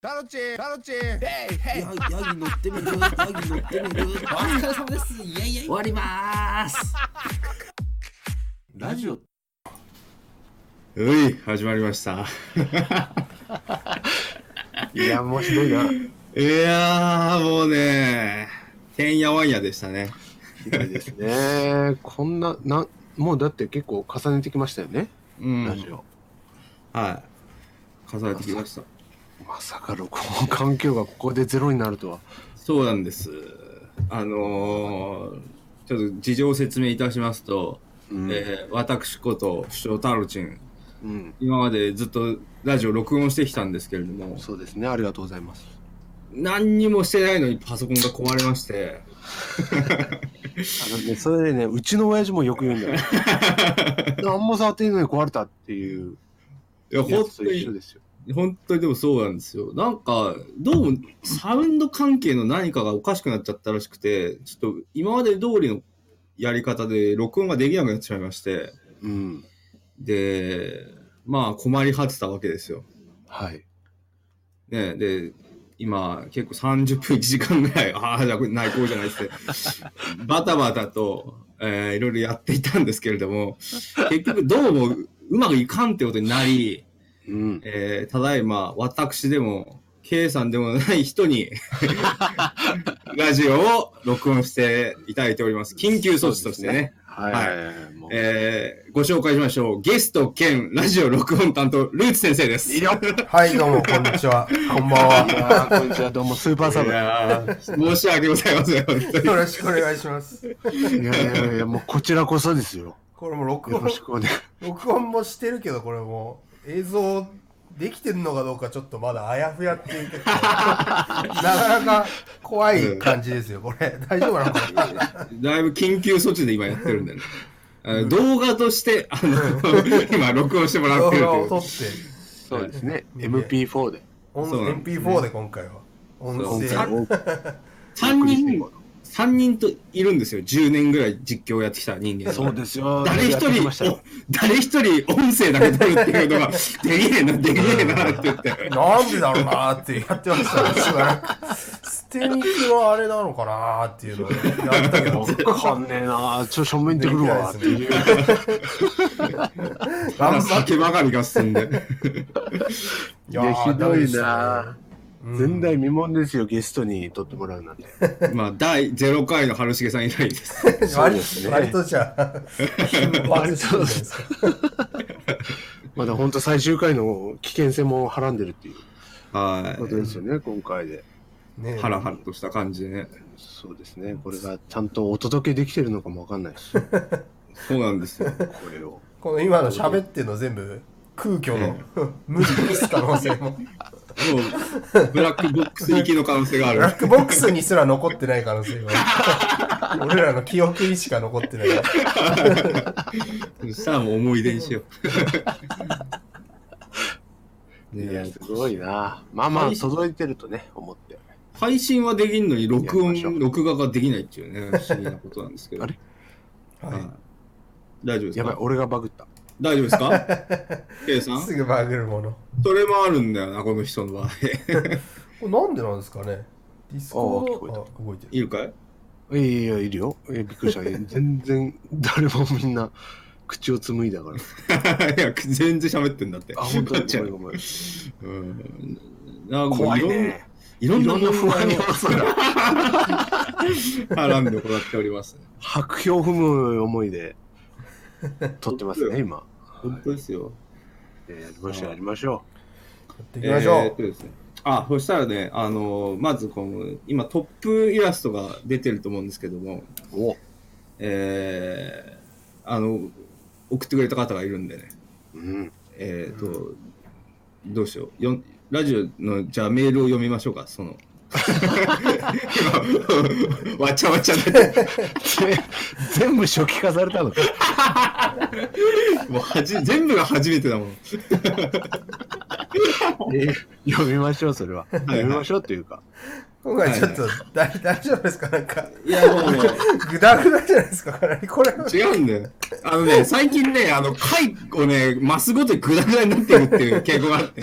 タロチタロチヘイヘイヤギヤギ乗ってみる？ヤギ乗ってみる？お疲れ様ですイエイイエイ終わりまーすラジオうい、始まりました。いや、もうひどいな。いやー、もうね、てんやわんやでしたね。ひどいですね。こんな、な、もうだって結構重ねてきましたよね。うん。ラジオ。はい。重ねてきました。まさか録音環境がここでゼロになるとは。そうなんです。あのー、ちょっと事情を説明いたしますと、うん。えー私こと、首相タロチン、うん。今までずっとラジオ録音してきたんですけれども、そうですね。ありがとうございます。何にもしてないのにパソコンが壊れまして、あのね、それでね、うちの親父もよく言うんだよ。何も触っていいのに壊れたっていういや、やつと本当に一緒ですよ。本当にでもそうなんですよ。なんか、どうもサウンド関係の何かがおかしくなっちゃったらしくて、ちょっと今まで通りのやり方で録音ができなくなってしまいまして、うん。で、まあ困り果てたわけですよ。はい。ね、で、今結構30分1時間ぐらい、ああ、じゃあこれ内向じゃないですね。バタバタと、えーいろいろやっていたんですけれども、結局どうもうまくいかんってことになり、うん。えーただいま、私でも、K さんでもない人に、ラジオを録音していただいております。緊急措置としてね。はい。はもうえーご紹介しましょう。ゲスト兼ラジオ録音担当、ルーツ先生です。いいよはい、どうも、こんにちは。こんばん いは。こんにちは、どうも、スーパーサブ。いやー申し訳ございません、本当に。よろしくお願いします。いやいやいや、もうこちらこそですよ。これも録音よろ、しくお願い。録音もしてるけど、これもう映像できてるのかどうかちょっとまだあやふやっていう なかなか怖い感じですよ、これ。大丈夫なのかな？だいぶ緊急措置で今やってるんでね。動画として、あの、今録音してもら動ってるという画を撮って、そうですね。MP4 で。音そうなんです MP4 で今回は。音声。さお3人、三人といるんですよ。10年ぐらい実況をやってきた人間が。そうですよ。誰一人ましたよお誰一人音声だけ撮るっていうのが、できねえな、できねえなって言って。なんでだろうなーってやってましたね、しばらく。捨て肉のあれなのかなーっていうのをやったけど、わかんねえなちょ、正面ってくるわ。っていう。頑張って。酒ばかりが進んで。いいや、ひどいなな前代未聞ですよ、ゲストに撮ってもらうなんて。まあ、第0回の春重さん以来です。そうですね割とじゃあ、割とですか。まだ本当最終回の危険性もはらんでるっていうはことですよね、今回で。ねい。ハラハラとした感じでね。そうですね。これがちゃんとお届けできてるのかもわかんないし、こそうなんですよ。れを。この今の喋ってるの全部空虚の無理です可能性も。もう、ブラックボックス行きの可能性があるブラッ。クボックスにすら残ってない可能性が。俺らの記憶にしか残ってない。そしたらもう思い出にしよう。いや、ねすごいなまあまあ、届いてるとね、思って。配信はできんのに録音録画ができないっていうね、不思議なことなんですけど。あれ？はい大丈夫ですやばい、か俺がバグった。大丈夫ですか ?K さん？すぐバグるもの。それもあるんだよな、この人の場合。これなんでなんですかね？ディスコードあー聞こえたあ動いてる。いるかい？いやいや、いるよ。え、びっくりした。全然、誰もみんな、口をつぐんだから。いや、全然喋ってんだって。あ、本当に？ごめんごめん。うん。なんか怖いいろんな、ね。いろんないろんな不安要素が。はらんで行っております。白氷を踏む思いで、撮ってますね、今。本当ですよ。えやりましょう、やりましょやっていきましょう。えーっとですねあ、そしたらね、あのまずこの、今トップイラストが出てると思うんですけども、う。おえー、あの、送ってくれた方がいるんでね、うん。えーっと、どうしよう。よんラジオの、じゃあメールを読みましょうか、その。今、わちゃわちゃで、全部初期化されたのか。もうはじ、全部が初めてだもん。え読みましょう、それは。読みましょうっていうか。今回ちょっと、大大丈夫ですか？なんか、いや、もうね、グダグダじゃないですか？かなり。これ、違うんだよ。あのね、最近ね、あの、回をね、増すごとにグダグダになってるっていう傾向があって。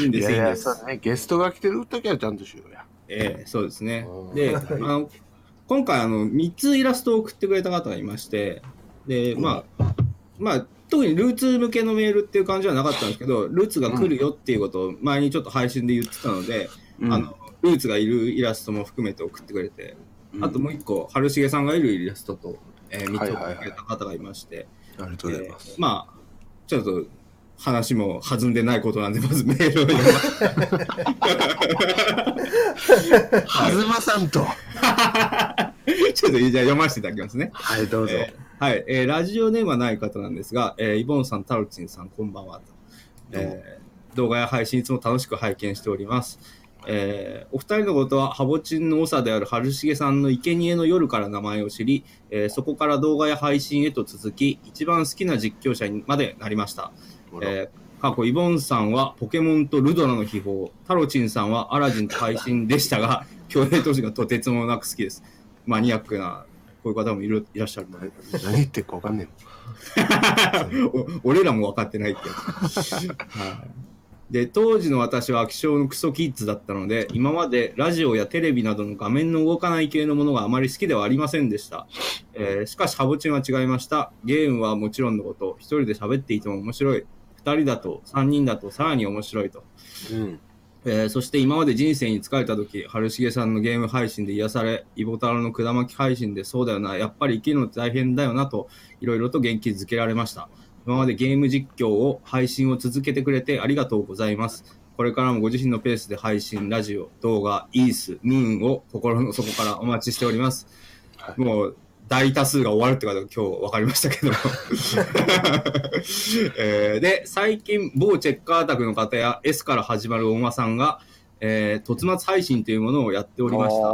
いいんです、いやいんです。ね、ゲストが来てる時はちゃんとしようや。ええそうですねう。んで、あの、今回、あの、3つイラストを送ってくれた方がいまして、で、まあ、まあ、特にルーツ向けのメールっていう感じはなかったんですけど、ルーツが来るよっていうことを前にちょっと配信で言ってたので、うんあの、ルーツがいるイラストも含めて送ってくれて、あともう一個、春重さんがいるイラストと、えー、3つ送ってくれた方がいまして、ありがとうございます。えーまあ、ちょっと話も弾んでないことなんで、まずメールを読はずまさんと。ま ちょっとじゃあ読ませていただきますね。はい、どうぞ。えーはい、えーラジオネームはない方なんですが、えーイボンさん、タロチンさん、こんばんはと、えー動画や配信いつも楽しく拝見しております。えーお二人のことは、ハボチンの長である春重さんの生贄の夜から名前を知り、えーそこから動画や配信へと続き、一番好きな実況者にまでなりました。えー過去、イボンさんはポケモンとルドラの秘宝、タロチンさんはアラジンと配信でしたが、共鳴都市がとてつもなく好きです。マニアックな、こういう方もいるいらっしゃるので。何言ってるかわかんねお 俺らも分かってないってで当時の私は気象のクソキッズだったので今までラジオやテレビなどの画面の動かない系のものがあまり好きではありませんでした、えーしかしハボチンは違いました。ゲームはもちろんのこと一人で喋っていても面白い二人だと三人だとさらに面白いとえ。うん。えーそして今まで人生に疲れた時春重さんのゲーム配信で癒されイボ太郎のくだまき配信でそうだよなやっぱり生きるのって大変だよなといろいろと元気づけられました今までゲーム実況を配信を続けてくれてありがとうございますこれからもご自身のペースで配信ラジオ動画イースムーンを心の底からお待ちしております、はいもう大多数が終わるってことが今日分かりましたけど、えーで最近某チェッカー宅の方や S から始まるお馬さんが、えー、突末配信というものをやっておりました。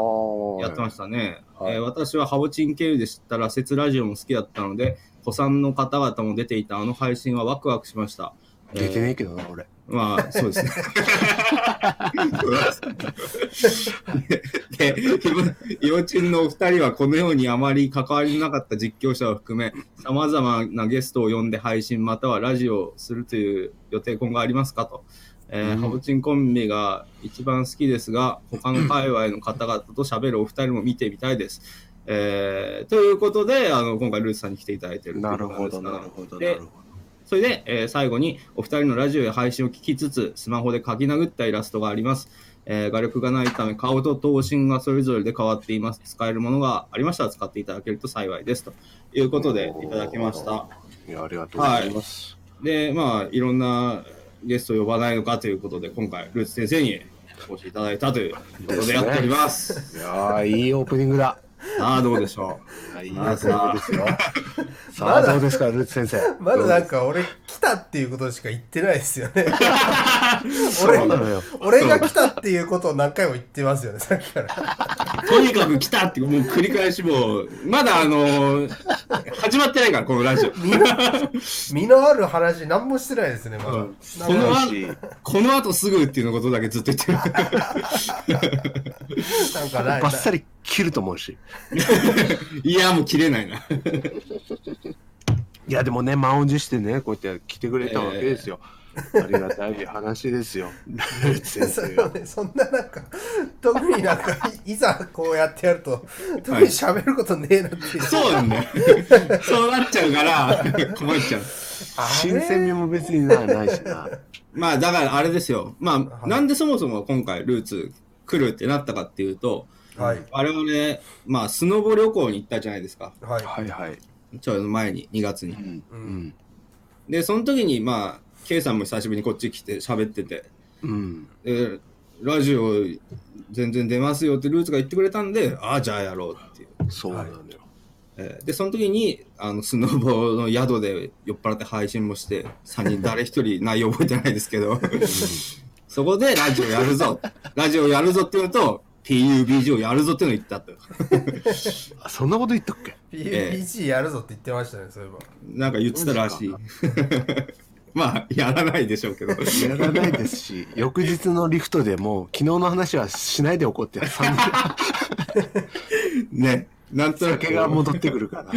やってましたね、はい。えー私はハボチン経由で知ったら説ラジオも好きだったので子さんの方々も出ていたあの配信はワクワクしました。出てねえけどな、俺。まあ、そうですね。で、イボチンのお二人はこのようにあまり関わりのなかった実況者を含め、様々なゲストを呼んで配信またはラジオをするという予定今後ありますかと。えーうんハボチンコンビが一番好きですが、他の界隈の方々と喋るお二人も見てみたいです。えーということで、あの今回ルースさんに来ていただいているなるほど、なるほど、なでるほど。それで、えー最後にお二人のラジオや配信を聞きつつ、スマホで書き殴ったイラストがあります。えー画力がないため、顔と頭身がそれぞれで変わっています。使えるものがありましたら使っていただけると幸いです。ということで、いただきました。いや、ありがとうございます。で、まあ、いろんなゲストを呼ばないのかということで、今回、ルーツ先生にお越しいただいたということでやっております。いやー、いいオープニングだ。さあ、どうでしょいいオープニングですよ？さあ、まだどうですか、ルーツ先生？まだなんか俺来たっていうことしか言ってないですよね。そうなのよ。俺が来たっていうことを何回も言ってますよね、さっきから。う。とにかく来たって、もう繰り返しもう、まだあのー始まってないから、このラジオ。身の 身のある話何もしてないですね、まだ。うんこの後すぐっていうのことだけずっと言ってる。なんかない。バッサリ切ると思うし。いや、もう切れないな。いや、でもね、満を持してね、こうやって来てくれたわけですよ。ありがたい話ですよ。ルーツ先そ。ね、そんななんか、特になんか、い いざこうやってやると、特に喋ることねえなっていう。そうなんだよ。そうなっちゃうから、困っちゃう。あ新れ鮮味も別になないしな。まあ、だからあれですよ。まあ、いなんでそもそも今回ルーツ来るってなったかっていうと、はい。我々、まあ、スノボ旅行に行ったじゃないですか。はい。はいはい。ちょうど前に、2月にう。ん。うん。で、その時に、まあ、K さんも久しぶりにこっち来て喋ってて、うん。で、ラジオ全然出ますよってルーツが言ってくれたんで、ああ、じゃあやろうっていう。そうなのよ。えーで、その時に、あの、スノボの宿で酔っ払って配信もして、3人誰一人内容覚えてないですけど、そこでラジオやるぞ、ラジオやるぞっていうのと、PUBG をやるぞっていうのを言ったと。あ そんなこと言ったっけ？PUBG やるぞって言ってましたね、そういえば。なんか言ってたらしい。まあ、やらないでしょうけど。やらないですし、翌日のリフトでもう昨日の話はしないでおこうって3人ね、なんとなく。酒が戻ってくるから。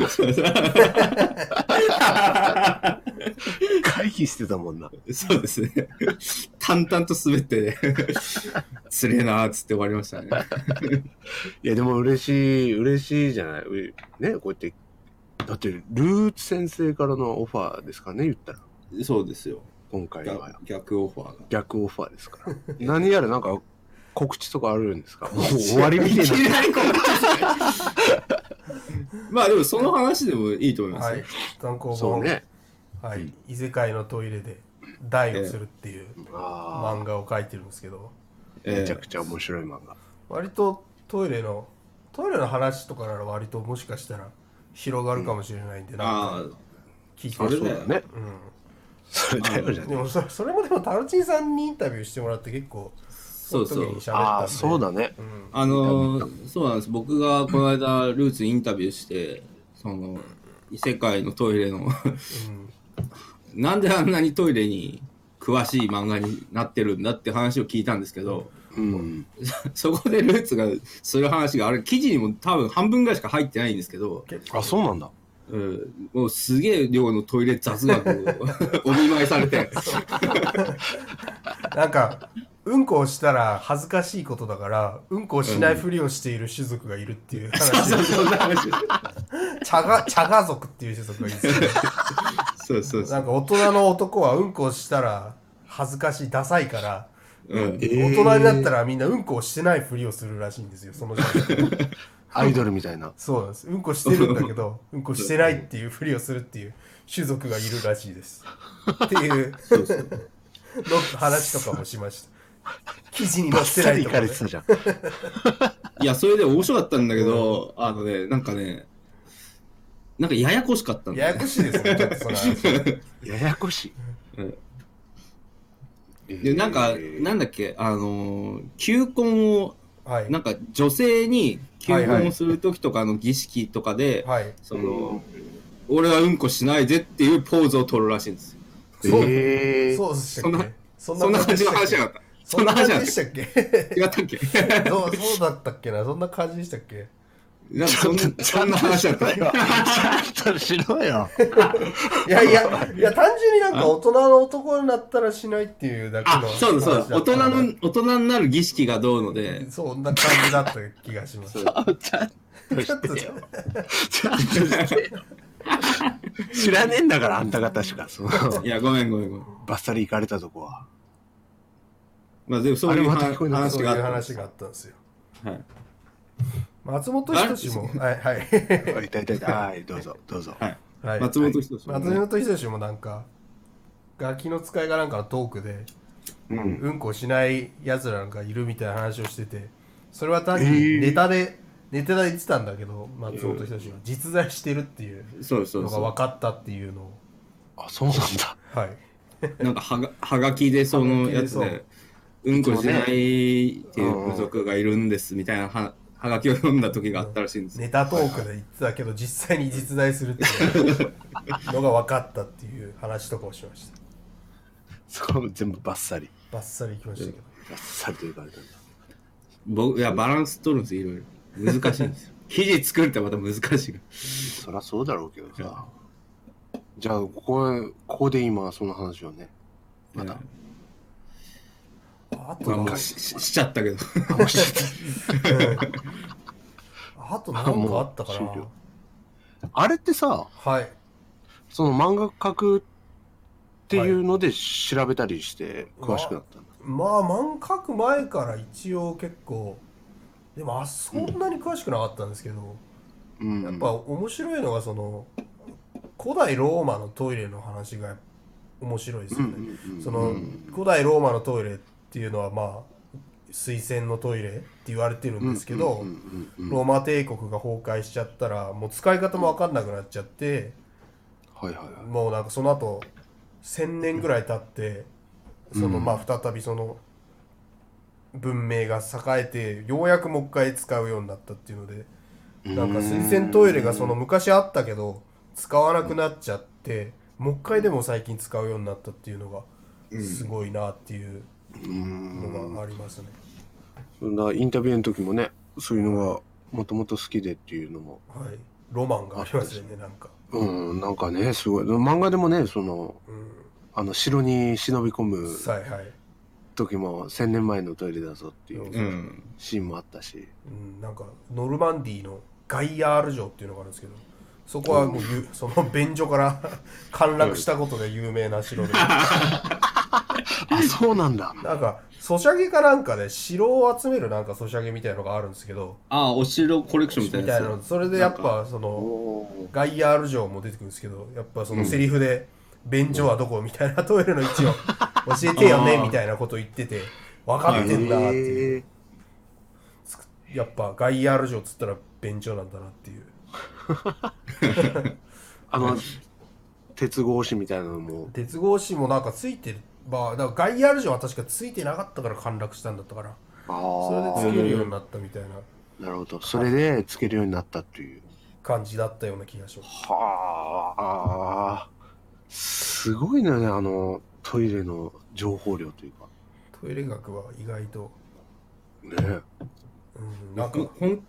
回避してたもんな。そうですね。淡々と滑ってね、つれえなーっつって終わりましたね。いや、でも嬉しい、嬉しいじゃない。うね、こうやって。だって、ルーツ先生からのオファーですかね、言ったら。そうですよ。今回は逆。逆オファーが。逆オファーですから。何やらなんか告知とかあるんですか？もう終わりみたいな。まあでもその話でもいいと思いますよ。はい。単行本、そうね。はい。異世界のトイレで大をするっていうあ漫画を書いてるんですけど。あ、ええ。めちゃくちゃ面白い漫画。割とトイレのトイレの話とかなら割ともしかしたら広がるかもしれないんで、なんあか聞いてそれだよそうだね。うそれだよじゃでもそそれもでもタルチンさんにインタビューしてもらって結構そうそうああ、そうだね。うんあのーそうなんです。僕がこの間ルーツインタビューして、その異世界のトイレのうんなんであんなにトイレに詳しい漫画になってるんだって話を聞いたんですけど、うん。そこでルーツがする話があれ記事にも多分半分ぐらいしか入ってないんですけど、あ、そうなんだ。うん、もうすげえ量のトイレ雑学を お見舞いされて、なんかうんこをしたら恥ずかしいことだからうんこをしないふりをしている種族がいるっていう話。で、そんな話茶が茶が族っていう種族がいるんですよ。そうそうそう。なんか大人の男はうんこをしたら恥ずかしいダサいからうん。えー大人になったらみんなうんこをしてないふりをするらしいんですよその時。代アイドルみたいな。そうなんです。うんこしてるんだけどうんこしてないっていうふりをするっていう種族がいるらしいです。っていうそうそう。の話とかもしました記事に載ってないところでかれてたじゃん。いや、それで面白かったんだけど、あのね、なんかね、なんかややこしかったんだよね。ややこしいですねちょっとその話。ややこしい。うん。で、なんか、なんだっけ、あのー求婚を、はい。なんか女性に求婚をするときとかの儀式とかで、はいその、俺はうんこしないぜっていうポーズを取るらしいんですよ。そう。えー。そうでしたっけ？そそんな感じの話じゃなかった。そんな話じでしたっけ？た。違ったっけ？そうそうだったっけな？そんな感じでしたっけ？なんかそんなそんな話だった。ちゃんとしろよ。いやいやいや単純になんか大人の男になったらしないっていうだけあの、そうだそうだ。大人の、大人になる儀式がどうので、そんな感じだった気がしますちゃんとちょっとしてよ。ちゃんとしてよ。知らねえんだから、あんた方しか。そのいや、ごめんごめんごめん。バッサリ行かれたとこは。まあでもそういう話があったんで話す。があったんですよはい。松本人志もはいはいいたいたいた。はい、どうぞ、どうぞ。はい。はい松本人志もね松本人志もなんかガキの使いがなんかのトークでうん。うんこしないやつらがいるみたいな話をしててそれは単にえーネタで、ネタで言ってたんだけど松本人志は実在してるっていうそうそうそのが分かったっていうのをあ、そうなんだ。はいう。なんかはが、はがきでそのやつで、うんこしないっていう部族がいるんですみたいなははがきを読んだ時があったらしいんですよ。ネタトークで言ってたけど実際に実在するっていう のが分かったっていう話とかをしましたそこも全部バッサリ。バッサリいきましたけどバッサリと言われたんだ。僕、いや、バランス取るんですよ、いろいろ。難しいんですよ。記事作るってまた難しいから。そりゃそうだろうけどさ。じゃあ、ここ、ここで今、その話をね。また。あとなんかしししちゃったけど。あとなんかあったかもう終了なあれってさ、はいその漫画描くっていうので調べたりして詳しくなったんだ。まあ漫画描く前から一応結構でもあそんなに詳しくなかったんですけど、うん。やっぱ面白いのがその古代ローマのトイレの話が面白いですよね、その古代ローマのトイレっていうのはまあ水洗のトイレって言われてるんですけど、ローマ帝国が崩壊しちゃったらもう使い方も分かんなくなっちゃってはいはいはい。もうなんかその後1000年ぐらい経ってそのうん。まあ再びその文明が栄えてようやくもう一回使うようになったっていうのでなんか水洗トイレがその昔あったけど使わなくなっちゃってもう一回でも最近使うようになったっていうのがすごいなっていうのがありますね。そんなインタビューの時もね、そういうのがもともと好きでっていうのも。はい、ロマンがありますよねなんか、うん、なんかね、すごい。漫画でもね、その、うん、あの、城に忍び込む時も、千年前のトイレだぞっていううん。シーンもあったし。うん、なんかノルマンディーのガイヤール城っていうのがあるんですけどそこはもうゆ、その便所から 陥落したことで有名な城で、あ、そうなんだ。なんかソシャゲかなんかで城を集めるなんかソシャゲみたいなのがあるんですけどああ、お城コレクションみたいみなやつ。たいなの。それでやっぱそのおガイヤール城も出てくるんですけどやっぱそのセリフで便所はどこ？みたいなトイレの位置を教えてよねみたいなこと言ってて分かってんだっていう。へやっぱガイヤール城っつったら便所なんだなっていう。ー あの、鉄格子みたいなのも。鉄格子もなんかついてるまあだからガイヤール城は確かついてなかったから陥落したんだったからあそれであつけるようになったみたいななるほど。それでつけるようになったっていう。感じだったような気がしますはあ。すごいね、あの、トイレの情報量というか。トイレ学は意外と、ねうん、なんかほほん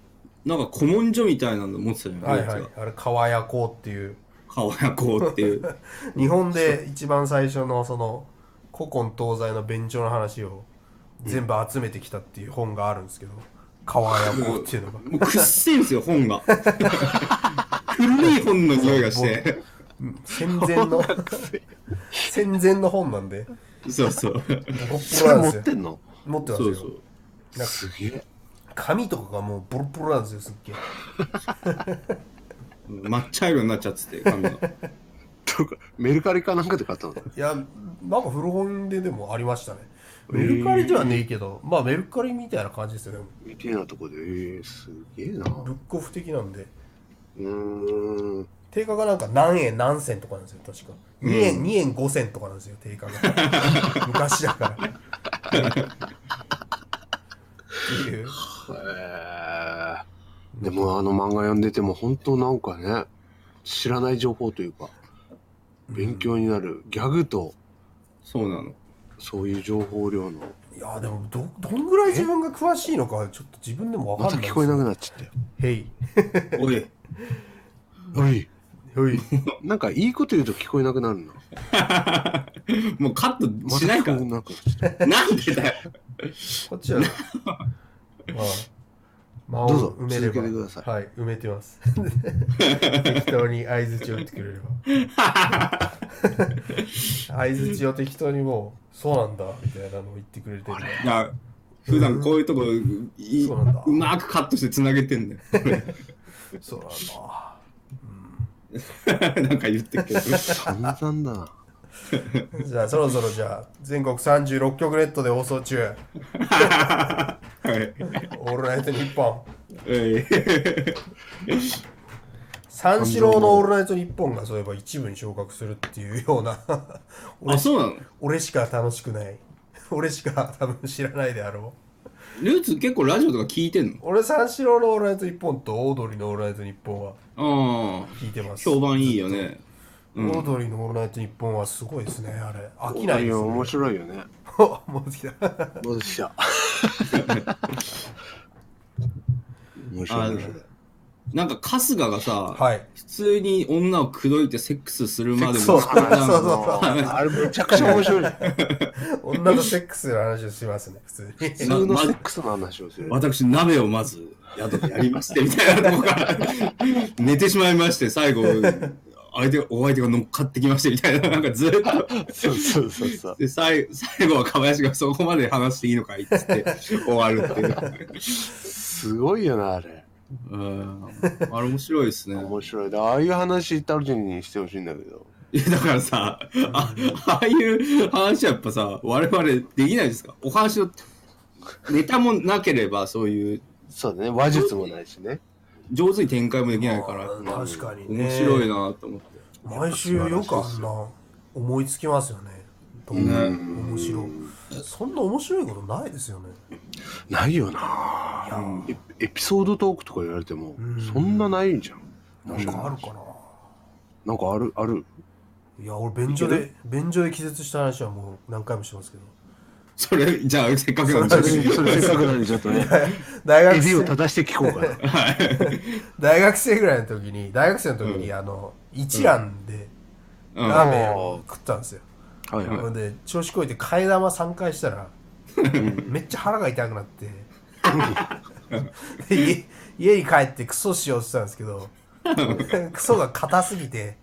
なんか古文書みたいなの持ってたじゃないはいはいあれ川屋港っていう川屋こうっていう。日本で一番最初のその古今東西の便所の話を全部集めてきたっていう本があるんですけど川屋港っていうのがもうくっせえんですよ、本が。古い本の匂いがして。戦前の 戦前の本なんでそうそう。ボロッボそれロなんですよ持ってんの？持ってますよそうそう。なんかすげえ。紙とかがもうボロボロなんですよすっげえ 抹茶色になっちゃってて、紙が。とかメルカリかなんかで買ったのいやなんか古本ででもありましたね。メルカリではねえけど、まあメルカリみたいな感じですよね。みたいなとこで、えー、すげえな。ブックオフ的なんで。うーん。定価がなんか何円何銭とかなんですよ確か。2円、2円5銭とかなんですよ定価が。昔だから。っていう。へー。でもあの漫画読んでても本当なんかね、知らない情報というか、勉強になるギャグとそうなの。そういう情報量の、いやでもどどんぐらい自分が詳しいのかちょっと自分でも分まかんないた聞こえなくいなっちゃったよ。へいおい、はい。へいなんかいいこと言うと聞こえなくなるの。もうカットましたないかこえ。なくなっちゃった。なんでだよ。こっちは まあ間をどうぞ埋めれば続けてください。はい埋めてます。適当に相づちを打ってくれれば。相づちを適当にもうそうなんだみたいなのを言ってくれてる。いや、普段こういうとこいそうなんだ。うまくカットして繋げてんだよ。そうなん なんか言ってるけど。散々だな。だ じゃあそろそろじゃあ全国36局ネットで放送中。はい。オールナイトニッポン。え三四郎のオールナイトニッポンがそういえば一部に昇格するっていうような。あ、そうなの？俺しか楽しくない。俺しか多分知らないであろう。ルーツ結構ラジオとか聞いてんの？俺三四郎のオールナイトニッポンとオードリーのオールナイトニッポンはあ聞いてます。あ、評判いいよね。オードリーのオールナイトニッポンはすごいですねあれ飽きないですね面白いよね。もう来た戻ってきた。面白あい面白い。なんか春日がさ、はい普通に女を口説いてセックスするまでもそうそうそうそうあれめちゃくちゃ面白い。女とセックスの話をしますね普通に普通のセックスの話をする。私、鍋をまず宿でやりまして、みたいなとこから 寝てしまいまして、最後、相手が、お相手が乗っかってきまして、みたいな、なんかずっと。そうそうそうそう。で、最最後は小林がそこまで話していいのかいっつって終わるっていう。すごいよな、あれ。うん。あれ面白いですね。面白い。でああいう話、タルジンにしてほしいんだけど。いや、だからさ、あああいう話はやっぱさ、我々できないですか？お話のネタもなければ、そういうそうだね、話術もないしね。上手に展開もできないから、確かにね。面白いなと思って。毎週よくあんな思いつきますよね。どんな面白い。そんな面白いことないですよね。ないよな。エエピソードトークとか言われても、そんなないじゃん。なんかあるかな。なんかある、ある。いや俺便所で便所で気絶した話はもう何回もしてますけどそれ、じゃあ、せっかくなんで。せっかくなんでちょっとね。大学襟を生正して聞こうかな。大学生ぐらいの時に大学生の時に、あの一蘭でうん。ラーメンを食ったんですよ、はいはい。で調子こいて替え玉3回したらめっちゃ腹が痛くなって。で家家に帰ってクソしようって言ってたんですけど クソが硬すぎて。で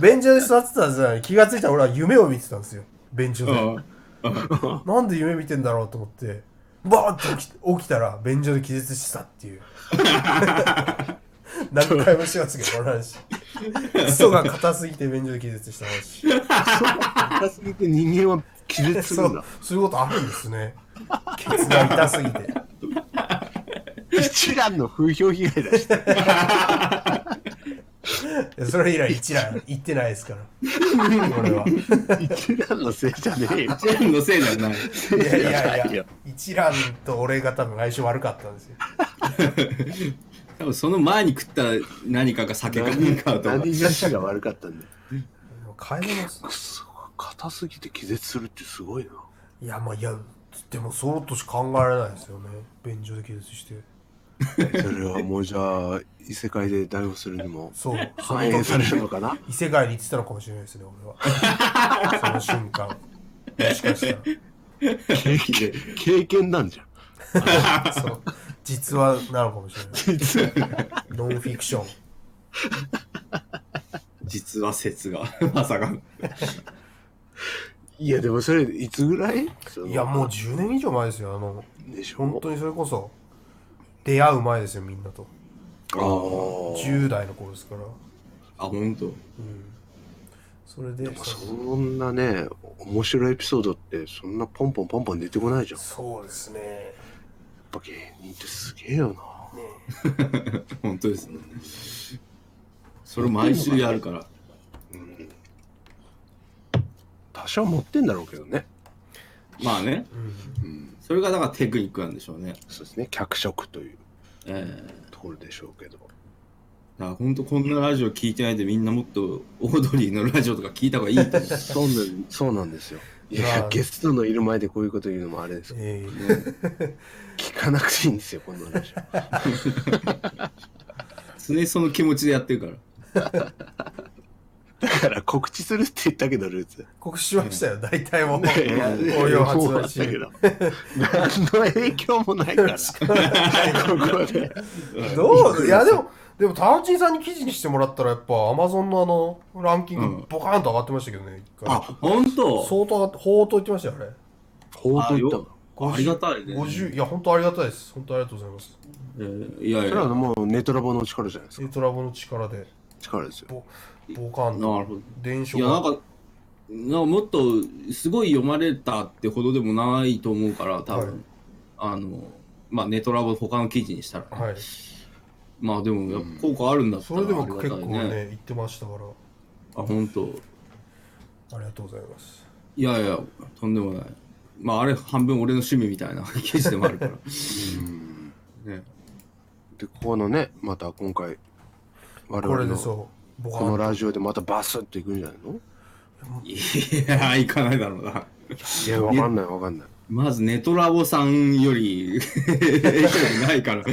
便所で座ってたんですよ気がついたら俺は夢を見てたんですよ。便所で、うん。なんで夢見てんだろうと思って。バーって起き起きたら便所で気絶してたっていう。何回もしてますけどこの話クソが硬すぎて便所で気絶した話硬すぎて人間は気絶するんだ。そういうことあるんですね。ケツが痛すぎて。一蘭の風評被害だしそれ以来一蘭行ってないですから。俺は。一蘭のせいじゃねえよ。一蘭のせいじゃない。いやいやいいやや。一蘭と俺が多分相性悪かったんですよ。多分その前に食った何かが酒か何かだと何女子が悪かったんだよ。替え玉くそ硬すぎて気絶するってすごいな。いやまあいやでもそうとしか考えられないですよね。便所で気絶して それはもうじゃあ異世界で逮捕するにもそう。反映される時のかな？異世界に行ってたのかもしれないですね俺はその瞬間。もしかしたら。経験経験なんじゃん。そう。実話なのかもしれない。ノンフィクション。実は説が。まさかいやでもそれいつぐらい？いやもう10年以上前ですよ。あのでしょ？本当にそれこそ出会う前ですよみんなと。ああ10代の頃ですから。あ本当。それで。そんなね面白いエピソードってそんなポンポンポンポン出てこないじゃん。やっそうですね。ぱ芸人ってすげえよな。本当ですね。それ毎週やるから。多少持ってんだろうけどね。まあね。うんそれがだからテクニックなんでしょうね。そうですね。脚色というええ。ところでしょうけど。だから本当こんなラジオ聞いてないでみんなもっとオードリーのラジオとか聞いた方がいいと思う。そうなんそうなんですよ。いまあ。やゲストのいる前でこういうこと言うのもあれですけど。え聞かなくていいんですよこんなラジ 常にその気持ちでやってるから。オだから告知するって言ったけどルーツ。ー告知しましたよ大体もう。いや応用発もうあ売し何の影響もないから。ここで。どう？いやでもでもタウチンさんに記事にしてもらったらやっぱアマゾンのあのランキンうん。グボカーンと上がってましたけどね一回。あ本当？相当上がってほうと言ってましたよあれ。ほうと言ったの？ありがたいね。50いや本当ありがたいです。本当ありがとうございます。えーいやいそれはやもうネトラボの力じゃないですか。エトラボの力で。力ですよボボカなるほど。伝承いやなんかなんかもっとすごい読まれたってほどでもないと思うから多分、はい。あのまあネトラボ他の記事にしたら、はい。まあでもやっぱ効果あるんだったらそれでも結構ねね。言ってましたから。あ本当。ありがとうございます。いやいやとんでもない。まああれ半分俺の趣味みたいな 記事でもあるから。ね。でここのねまた今回我こ々のれでそうこのラジオでまたバスッといくんじゃないの？いや行かないだろうな。いやわかんないわかんない。まずネトラボさんより ないから。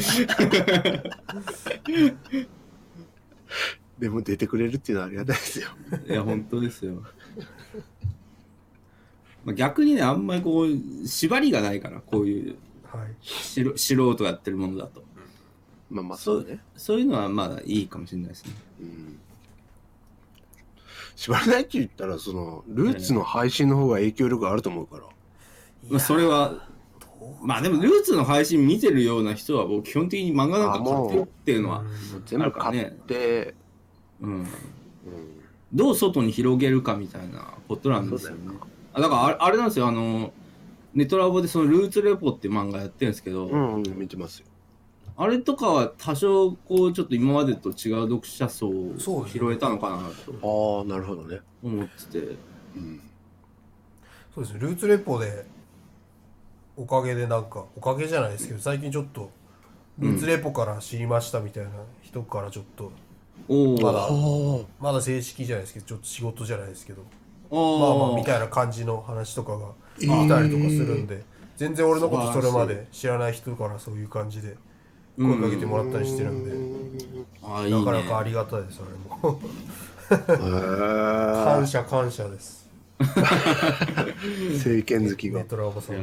でも出てくれるっていうのはありがたいですよ。いや、本当ですよ。まあ、逆にね、あんまりこう、縛りがないから、こういうはい。しろ素人がやってるものだと。まあまあそうだね。そういうのはまだいいかもしれないですね。うん縛らないって言ったらそのルーツの配信の方が影響力あると思うから。まあ、それは、まあでも、ルーツの配信見てるような人は、もう基本的に漫画なんか買ってるっていうのは、全部買って、うん。どう外に広げるかみたいなことなんですよね。あだからあれ、なんですよ、あの、ネトラボでそのルーツレポって漫画やってるんですけど、うん、うん、見てますよあれとかは多少こうちょっと今までと違う読者層を拾えたのかなとああなるほどね。思ってて、うん。そうですね。ルーツレポでおかげでなんかおかげじゃないですけど最近ちょっとルーツレポから知りましたみたいな人からちょっとおお。まだおまだ正式じゃないですけどちょっと仕事じゃないですけどおまあまあー。みたいな感じの話とかが来たりとかするんで、全然俺のことそれまで知らない人からそういう感じで声かけてもらったりしてるんで、あーいいね。なかなかありがたいですあれも。へ感謝感謝です。え 政権好きが。メトラおばさん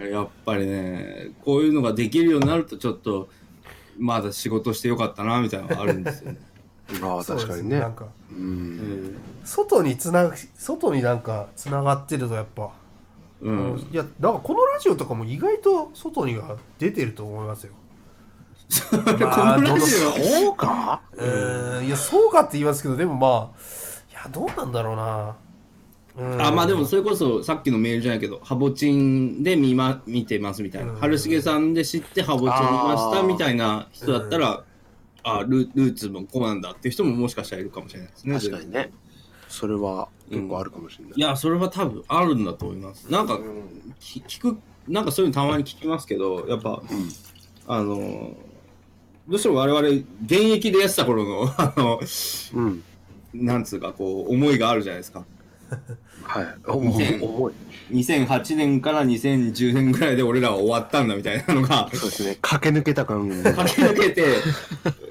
ややっぱりね、こういうのができるようになると、ちょっと、まだ仕事してよかったな、みたいなのがあるんですよね。ああそうです確かにねなんか。ううん。ん。外につな外になんかつながってるとやっぱ、うん。いやなんかこのラジオとかも意外と外には出てると思いますよ このラジオ。そうか？うーんいやそうかって言いますけどでもまあいやどうなんだろうな。うん。あまあでもそれこそさっきのメールじゃないけどハボチンで見,、ま、見てますみたいな。うん。春重さんで知ってハボチン見ましたみたいな人だったらあルルーツもこうなんだっていう人ももしかしたらいるかもしれないですね。確かにね。それは結構あるかもしれない。いやそれは多分あるんだと思います。なんかき聞くなんかそういうのたまに聞きますけどやっぱ、あのどうしても我々現役でやってた頃のあのうん。なんつうかこう思いがあるじゃないですか。はい。重い。重い。2008年から2010年ぐらいで俺らは終わったんだみたいなのがそうですね。駆け抜けた感 駆け抜けて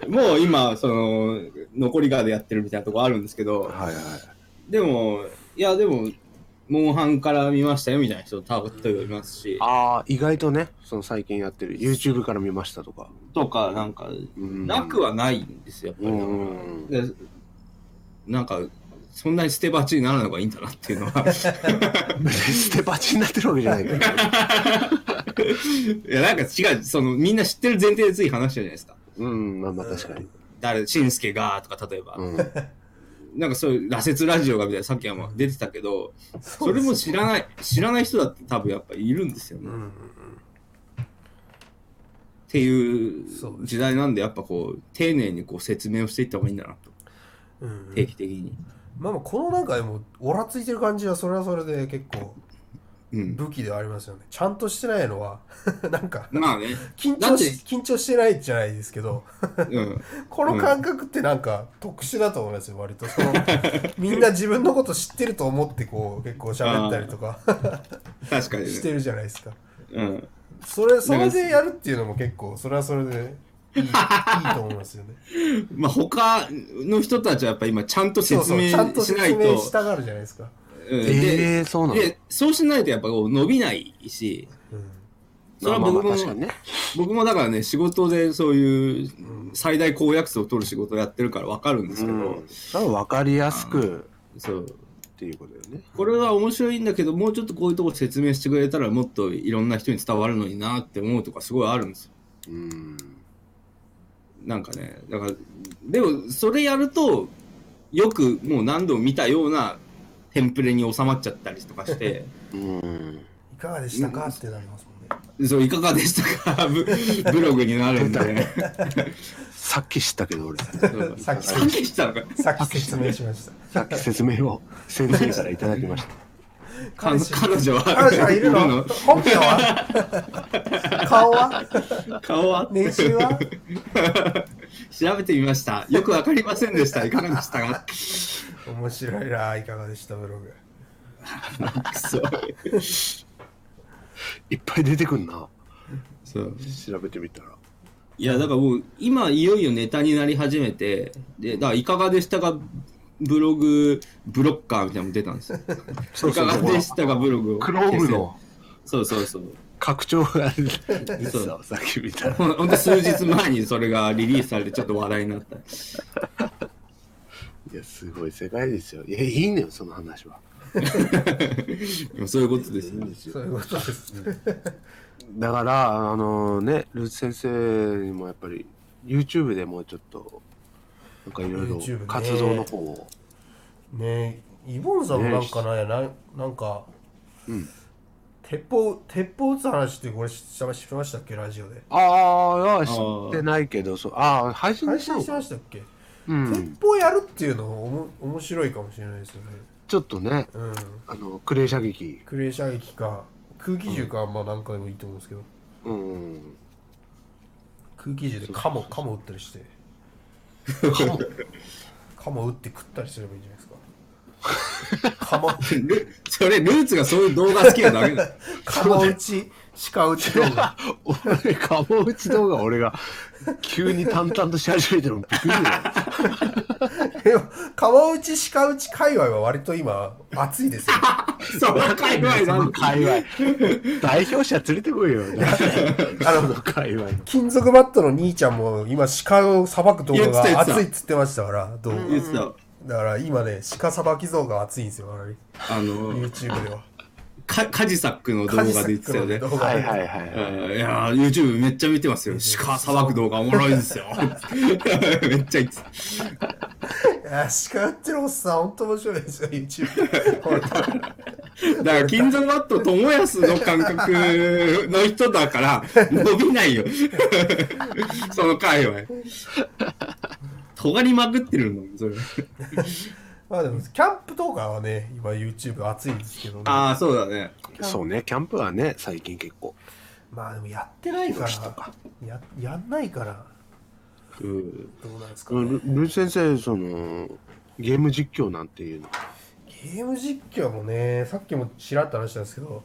もう今その残り側でやってるみたいなとこあるんですけど。はいはい。でもいやでもモンハンから見ましたよみたいな人多分いますし。ああ意外とねその最近やってる YouTube から見ましたとか。とかなんかうん。なくはないんですよやっぱり。うん。うんでなんかそんなに捨て鉢にならない方がいいんだなっていうのは。捨て鉢になってるわけじゃないけどねいやなんか違うそのみんな知ってる前提でつい話したじゃないですか。うんまあまあ確かに。誰しんすけがとか例えば、うんなんかそういう羅刹ラジオがみたいなさっきはまあ出てたけどそれも知らない知らない人だって多分やっぱいるんですよね、っうんうんていう時代なんでやっぱこう丁寧にこう説明をしていった方がいいんだなと。うんうん。定期的に、まあまあこのなんかでもオラついてる感じはそれはそれで結構うん、武器ではありますよね。ちゃんとしてないのは なんかまあね、緊張し緊張してないじゃないですけど。うん、この感覚ってなんか特殊だと思いますよ割と。その みんな自分のこと知ってると思ってこう結構喋ったりとか。確かにね、してるじゃないですか。うん、それそれでやるっていうのも結構それはそれでいいいいと思いますよね。まあ他の人たちはやっぱ今ちゃんとそう説明そうちゃんとしないと説明したがるじゃないですか、うん。えでえそうなの？でそうしないとやっぱこう伸びないしうん。それはまあまあ僕も確かにね。僕もだからね仕事でそういう最大公約数を取る仕事をやってるから分かるんですけど、うん。それは分かりやすくそう。っていうことだよね。これは面白いんだけどもうちょっとこういうとこ説明してくれたらもっといろんな人に伝わるのになって思うとかすごいあるんですよ。うん。なんかねだからでもそれやるとよくもう何度も見たようなテンプレに収まっちゃったりとかして。うん。いかがでしたかってなりますもんね。そういかがでしたか。ブ ブログになるんで。さっき知ったけど俺。さっき。さっきしたのか。さっき説明しました。さっき説明を先生からいただきました。彼彼女。は。彼女はいるの？本名は？顔は？顔は？年収は？調べてみました。よくわかりませんでした。いかがでしたか？面白いないかがでしたブログ。そう。いっぱい出てくんな。そう。調べてみたら。いやだからもう今いよいよネタになり始めてでだからいかがでしたかブログブロッカーみたいなのも出たんですよ。そうそう。いかがでしたかブログを。クロームの。そうそうそう。拡張が出てそう。たさっき見たら。ほんほんと数日前にそれがリリースされてちょっと話題になったいやすごい世界ですよ。いやいいねよその話は。でもそういうことですよ。いいんですよ。そういうことですだからあのねルーツ先生にもやっぱり YouTube でもうちょっとなんかいろいろ YouTube ね。活動の方を、ねえイボンさんもなんかなんやななんかうん。鉄砲鉄砲撃つ話ってこれ知ってしましたっけ？ラジオで。ああ知ってないけどそうああ配信配信してしたのか。ましたっけ、うん。鉄砲やるっていうのおも面白いかもしれないですよね。ちょっとねうん。あのクレー射撃。クレー射撃か。空気銃かはまあ何回でもいいと思うんですけど、うん。空気銃でカモカモ撃ったりして。カモカモ打って食ったりすればいいんじゃないですか。カモ。ルそれ、ルーツがそういう動画好きなだけだ。カモ打ち鹿打ち動画俺、カモ打ち動画俺が急に淡々とし始めてるのびっくりだよ。でもカモ打ち鹿打ち界隈は割と今熱いですよ その界隈なんだ。界隈。代表者連れてこいよ。あの界隈の。金属バットの兄ちゃんも今鹿をさばく動画が熱いっつってましたから動画言ってた。だから今ね鹿さばき動画熱いんですよあれあの、YouTube ではカカジサックの動画で言ってたよね。はいはいはい。うんいやー、YouTube めっちゃ見てますよ。鹿さばく動画おもろいですよ。めっちゃ言ってた。いや鹿打ってるおっさん本当面白いですよ YouTube だから、金属バット友安の感覚の人だから、伸びないよ。その界隈。尖りまくってるの、それ。まあでもキャンプ動画はね今 YouTube 熱いんですけどねああ、そうだね。そうね、キャンプはね、最近結構。まあでもやってないからややんないからうん。どうなんですか、ルね、ル先生、その、ゲーム実況なんていうの？ゲーム実況もねさっきもちらっと話したんですけど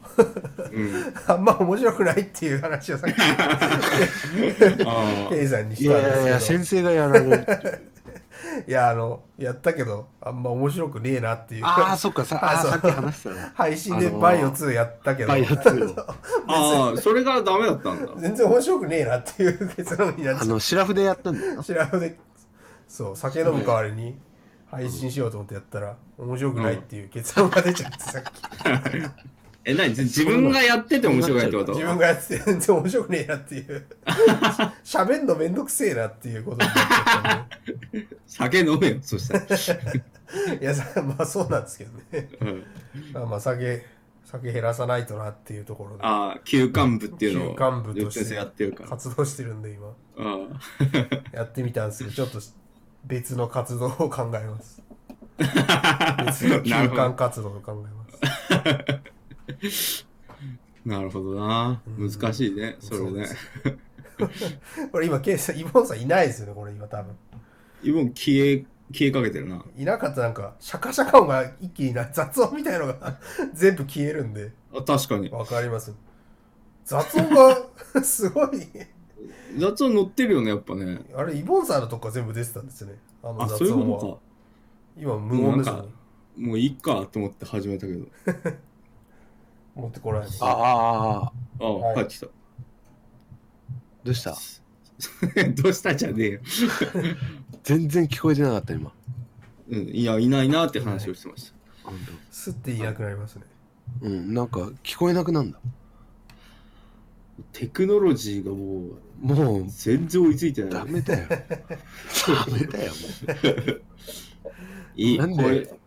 うん。あんま面白くないっていう話をさっき あケイさんにしいたんですけどやいやいや、先生がやられるいやあのやったけどあんま面白くねえなっていうああ、そっか、さあーそうさっき話したな。配信であのーバイオ2やったけど、バイオ2 あ。ああ、それがダメだったんだ。全然面白くねえなっていう結論になっちゃっあの、シラフでやったんだよなた。。調べで、そう、酒飲む代わりに配信しようと思ってやったら、面白くないっていう結論が出ちゃって、さっき。え、何？自分がやってて面白くないってこと？自分がやってて全然面白くねえなっていう。喋んのめんどくせえなっていうことになっちゃったんで。酒飲めよ、そしたら。いや、さまあそうなんですけどね。うんまあまあ酒、酒減らさないとなっていうところで。ああ、休館部っていうのを、休館部としてやってるから。活動してるんで今。あやってみたんですけど、ちょっと別の活動を考えます。あ 別の休館活動を考えます。なるほどな。難しいね、それね。これ今、ケイさん、イボンさんいないですよね、これ今多分。イボン消え、消えかけてるな。いなかったらなんか、シャカシャカ音が一気にな、雑音みたいのが 全部消えるんで、あ確かに。わかります。雑音がすごい。雑音乗ってるよね、やっぱね。あれ、イボンさんのとこから全部出てたんですよね。あのあ、雑そういう音は。うなんか音ですよね。、もういいかと思って始めたけど。持ってこられて。ああ、ああ、はい帰ってきた。どうした？どうしたじゃねえよ。全然聞こえてなかった、今。うん、いや、いないなって話をしてました。本スッていなくなりますね。当うん、なんか聞こえなくなんだ。テクノロジーがもう、もう、全然追いついてない。ダメだよ。ダメだよ、も いいなんでこれ、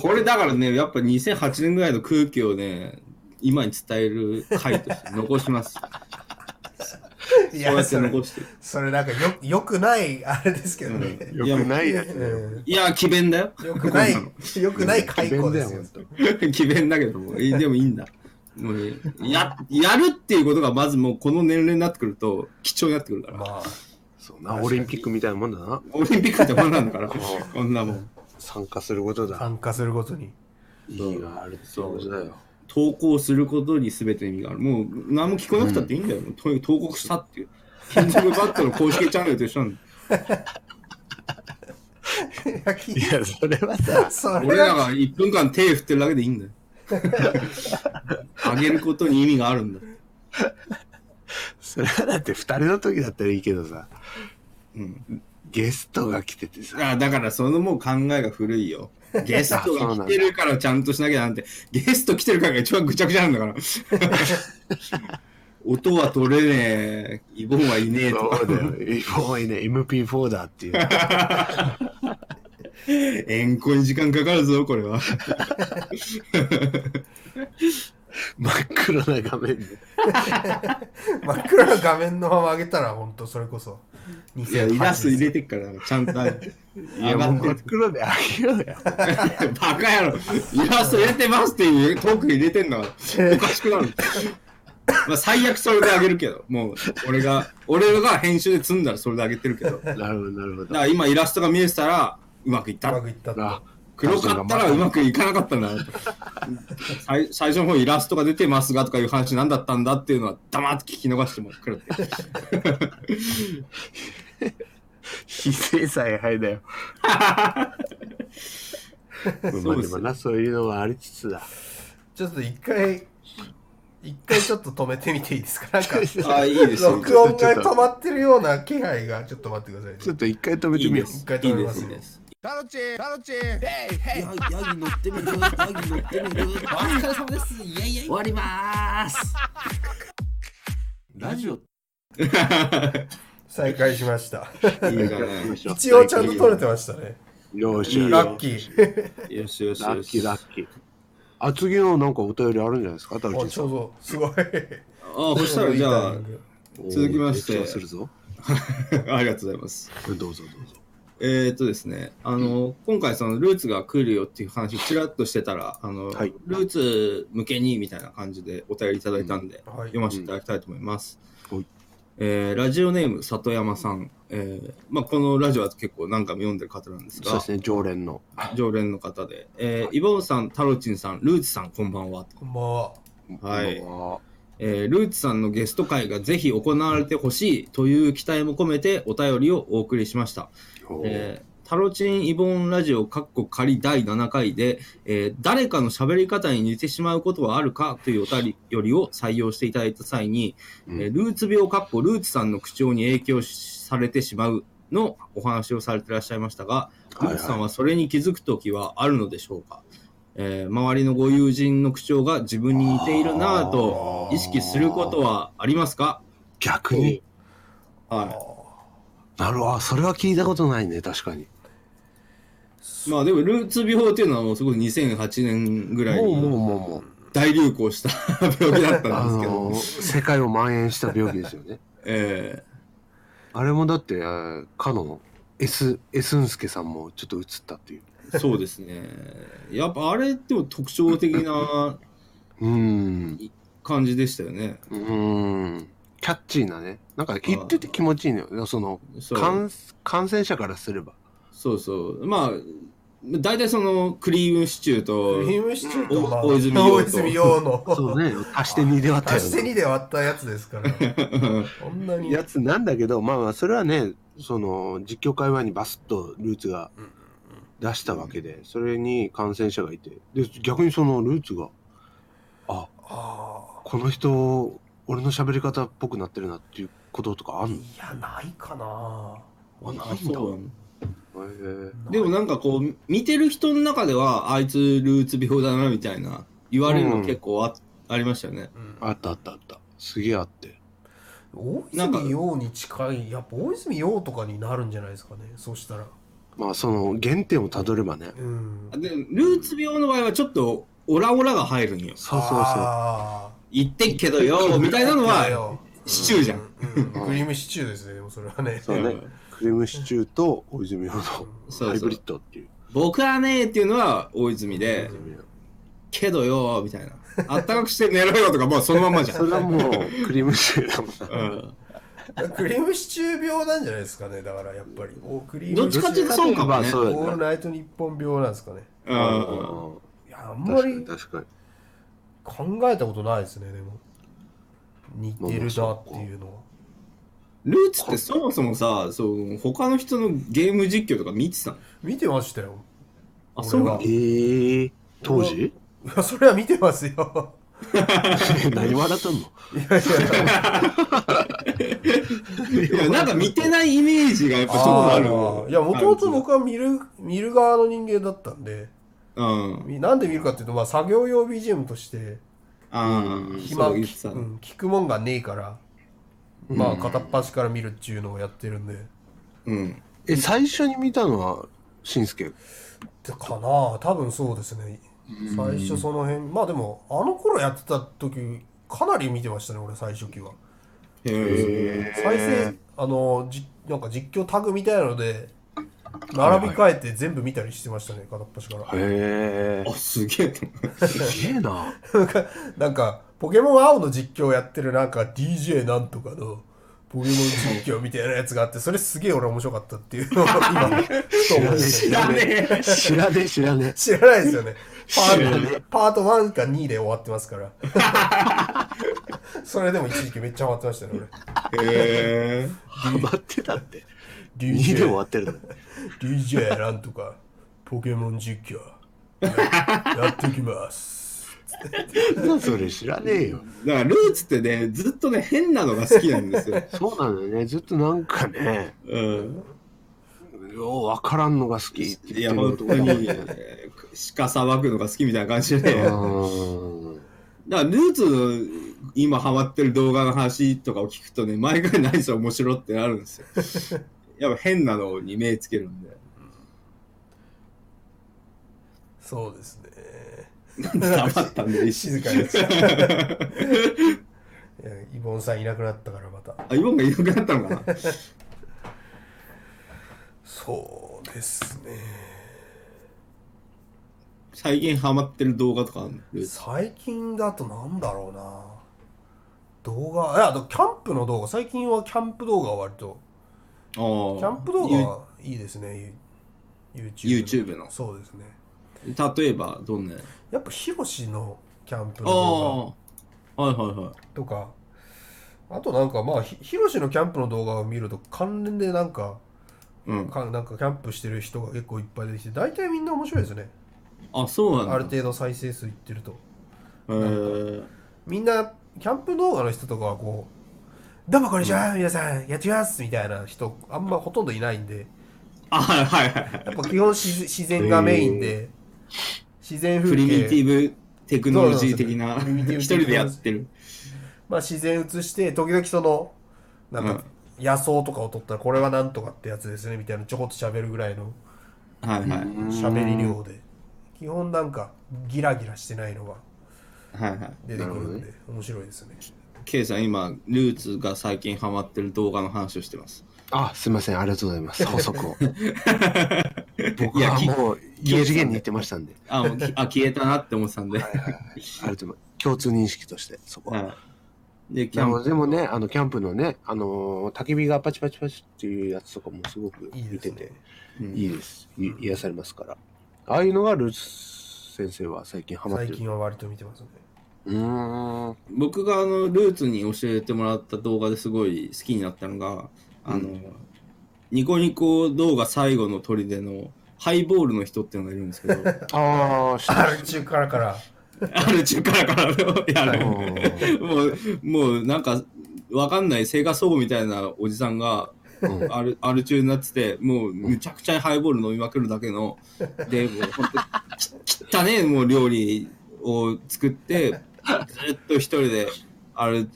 これだからね、やっぱ2008年ぐらいの空気をね、今に伝える回として 残します。いそうやってそれ、残してる。それなんかよ、よくない、あれですけどね。う。よくないやついや、奇弁だよ。よくない、よくない解雇ですよ。奇弁だけども、いいでもいいんだ。もうね、や、やるっていうことがまずもうこの年齢になってくると貴重になってくるから。まあ、そうな、オリンピックみたいなもんだな。オリンピックってもんなんだから、こんなもん。参加することだ。参加するごとに。意義があるってことだよ。投稿することに全ての意味がある。もう何も聞こえなくたっていいんだよ。とにかく投稿したっていう。金属バットの公式チャンネルと一緒なんだよ。いやきいや、それはさ、それ俺らは、が1分間手振ってるだけでいいんだよ。あげることに意味があるんだ。それはだって二人の時だったらいいけどさ、うん。ゲストが来ててさ、あだからそのもう考えが古いよ。ゲストが来てるからちゃんとしなきゃなんて、ゲスト来てるからが一番ぐちゃぐちゃなんだから。音は取れねえ、イボンはいねえとかそう。だよ。もういいね、MP4 だっていう。円弧に時間かかるぞ、これは。真っ黒な画面で。真っ暗な画面のまま上げたら、本当それこそ。いや、イラスト入れて。てっから、ちゃんと。いや、もう真。黒であげようよ。バカ野郎。イラスト入れてますっていうトーク入れてんだから。おかしくなる。まあ最悪それであげるけど、もう俺が、俺が編集で積んだらそれであげてるけど。だかなるほど、なるほど。ら今イラストが見えてたら、うまくいっうたまくいったってあ黒かったらうまくいかなかったんだなと。最最初の方イラストが出てますがとかいう話なんだったんだっていうのは黙って聞き逃してもくれて。非正裁敗だよ。まあでもな、そういうのがありつつだ。ちょっと一回一回ちょっと止めてみていいですか？なんかあ、いいですよ。録音が止まってるような気配がちょっと待ってくださいねちょっと一回止めてみよう。一回いいで、止めますすいいです。ヤギ乗ってみる？ヤギ乗ってみる？お疲れ様です。イエイイエイ。終わりまーす。ラジオ。再開しました。一応ちゃんと撮れてましたね。よしラッキー。よしよしよし。ラッキーラッキー。あ、次のなんかお便りあるんじゃないですか、タルチちょうんどすごい。あ、そしたらじゃあ、続きまして。おーするぞ。ありがとうございます。どうぞどうぞ。えーっとですね、あの、今回そのルーツが来るよっていう話ちらっとしてたら、あの、はい。ルーツ向けにみたいな感じでお便りいただいたんで、はい。読ませていただきたいと思います。はい。えーラジオネーム里山さん、えーまあ、このラジオは結構何回も読んでる方なんですが。そうですね、常連の。常連の方で、えーイボンさん、タロチンさん、ルーツさん、こんばんは。こんばんは。はい。こんばんは。えールーツさんのゲスト会がぜひ行われてほしいという期待も込めてお便りをお送りしました。えータロチンイボンラジオカッコ仮第7回で、えー誰かの喋り方に似てしまうことはあるかというお便りよりを採用していただいた際に、うん。えールーツ病カッコルーツさんの口調に影響しされてしまうのお話をされていらっしゃいましたが、はいはい。ルーツさんはそれに気づくときはあるのでしょうか、えー周りのご友人の口調が自分に似ているなぁと意識することはありますか？逆に？はい。なるほど。それは聞いたことないね、確かに。まあでもルーツ病っていうのはもうすごい2008年ぐらいもうもうにもうもう。大流行した 病気だったあんですけど、のー、世界を蔓延した病気ですよね。えあれもだって、えーかの S、エスンスケさんもちょっと映ったっていう。ーそうですねやっぱあれっても特徴的な うーん。感じでしたよねうーん。キャッチーなね。なんか言ってて気持ちいいのよ。その、感感染者からすれば。そうそう。まあ大体そのクリームシチューとクリームシチューと、大泉洋と。大泉洋の。そうね。足して2で割ったよ足して2で割ったやつですから。こんなに。やつなんだけど、まあまあ、それはね、その、実況会話にバスッとルーツが出したわけで、それに感染者がいて、で、逆にそのルーツが、あ、あこの人、俺の喋り方っぽくなってるなっていうこととかあんの？ーいやないかな。あ、ないんだ。でもなんかこう見てる人の中ではあいつルーツ病だなみたいな言われるの結構あ,、ありましたよね。うん。あったあったあった。すげえあって。大なんか泉洋に近いやっぱ大泉洋とかになるんじゃないですかね。そしたら。まあ、その、原点をたどればね。うん。でルーツ病の場合はちょっとオラオラが入るんよ。そうそうそう。あ言ってっけどよみたいなのはシチューじゃん、うん。うん。クリームシチューですねでもそれはね。そうねうんクリームシチューと大泉洋のそうハイブリッドっていう。僕はねっていうのは大泉でけどよみたいな。あったかくして寝ろよとかもうそのまんまじゃん。それはもう、クリームシチューだもん。な。うん。クリームシチュー病なんじゃないですかねだからやっぱり。おクリームどっちかっていうとそうかもね。そうだね。オールナイト日本病なんですかね。うん。いやあんま確かにり確かに。考えたことないですねでも。似てるなっていうのは。ルーツってそもそもさそう他の人のゲーム実況とか見てたの？見てましたよ。あそうなの？えー、当時？い やそれは見てますよ。何笑ったんの？いやいや。いやなんか見てないイメージがやっぱちょっとあるーいやもともと僕は見る見る側の人間だったんでうん。みなんで見るかっていうと、まあ、作業用 BGM としてああ暇そう言ってたのうん、聞くもんがねえから、まあ片っ端から見るっていうのをやってるんで。うん。え、最初に見たのは、しんすけ？でかな多分そうですね。最初その辺。まあでもあの頃やってた時かなり見てましたね俺最初期は。へえ再生あのじなんか実況タグみたいなので並び替えて全部見たりしてましたね片っ端からへえあ。すげえすげえな。なんかポケモン青の実況やってるなんか DJ なんとかのポケモン実況みたいなやつがあってそれすげえ俺面白かったっていうのを今ふと思いまし知らねえ。知らねえ、知らね知らないですよねパートパート1か2で終わってますからそれでも一時期めっちゃハマってましたねへえ。え。ハマってたって。俺2で終わってるの。DJ なんとかポケモン実況ややってきますそれ知らねえよ。だからルーツってね、ずっとね、変なのが好きなんですよ。そうなんだよね。ずっとなんかね、うん。ようわからんのが好きっていや、本当に、えー鹿さばくのが好きみたいな感じで。だかうんら、ルーツの今ハマってる動画の話とかを聞くとね、毎回何それ面白ってなるんですよ。やっぱ変なのに目つけるんで。そうですね。黙ったんで、一 静かに。イボンさんいなくなったからまた。あ、イボンがいなくなったのかな？そうですね。最近ハマってる動画とかある？最近だとなんだろうな。動画いやあとキャンプの動画。最近はキャンプ動画は割とキャンプ動画はいいですね。YouTube の。そうですね。例えば、どんな？やっぱヒロシのキャンプあの動あ、はいはいはい。画とか。あとなんかまあひヒロシのキャンプの動画を見ると関連でなんかうん。かなんかキャンプしてる人が結構いっぱい出てきて大体みんな面白いですね。あ、そうなんだ。ある程度再生数いってると。へー。みんなキャンプ動画の人とかはこう「どうもこんにちは、皆さんやってみます」みたいな人あんまほとんどいないんであ、はいはいはい。やっぱ基本自自然がメインで自然風プリミテ景ィブテクノロジー的なそうなんですよ一人でやってる。まあ自然映して時々そのなんか野草とかを撮ったらこれはなんとかってやつですねみたいなちょこっと喋るぐらいのはいはい。喋り量で基本なんかギラギラしてないのがはいはい。出てくるんで面白いですね K さん今、ルーツが最近ハマってる動画の話をしてます。あ、すみません。ありがとうございます。補足を。僕いやきはもう、家次元に行ってましたんで。あ、もうきあ消えたなって思ってたんで。ありがとうございます。共通認識として、そこは。はい。で、キャンプ。でもね、あの、キャンプのね、あのー、焚き火がパチパチパチっていうやつとかもすごくいいですね見てて、うんいいです。い癒されますから。ああいうのがルーツ先生は最近ハマってる。最近は割と見てますねうーん。僕があのルーツに教えてもらった動画ですごい好きになったのが、あの、ニコニコ動画最後の砦のハイボールの人っていうのがいるんですけど、ああ、ある中からからある中からからのやる。る。もう、もうなんか、わかんない生活保護みたいなおじさんが、うんアルアル中になってて、もうむちゃくちゃハイボール飲みまくるだけの、で、もうほんと、き 汚ねえもう料理を作って、ずっと一人で、あれ、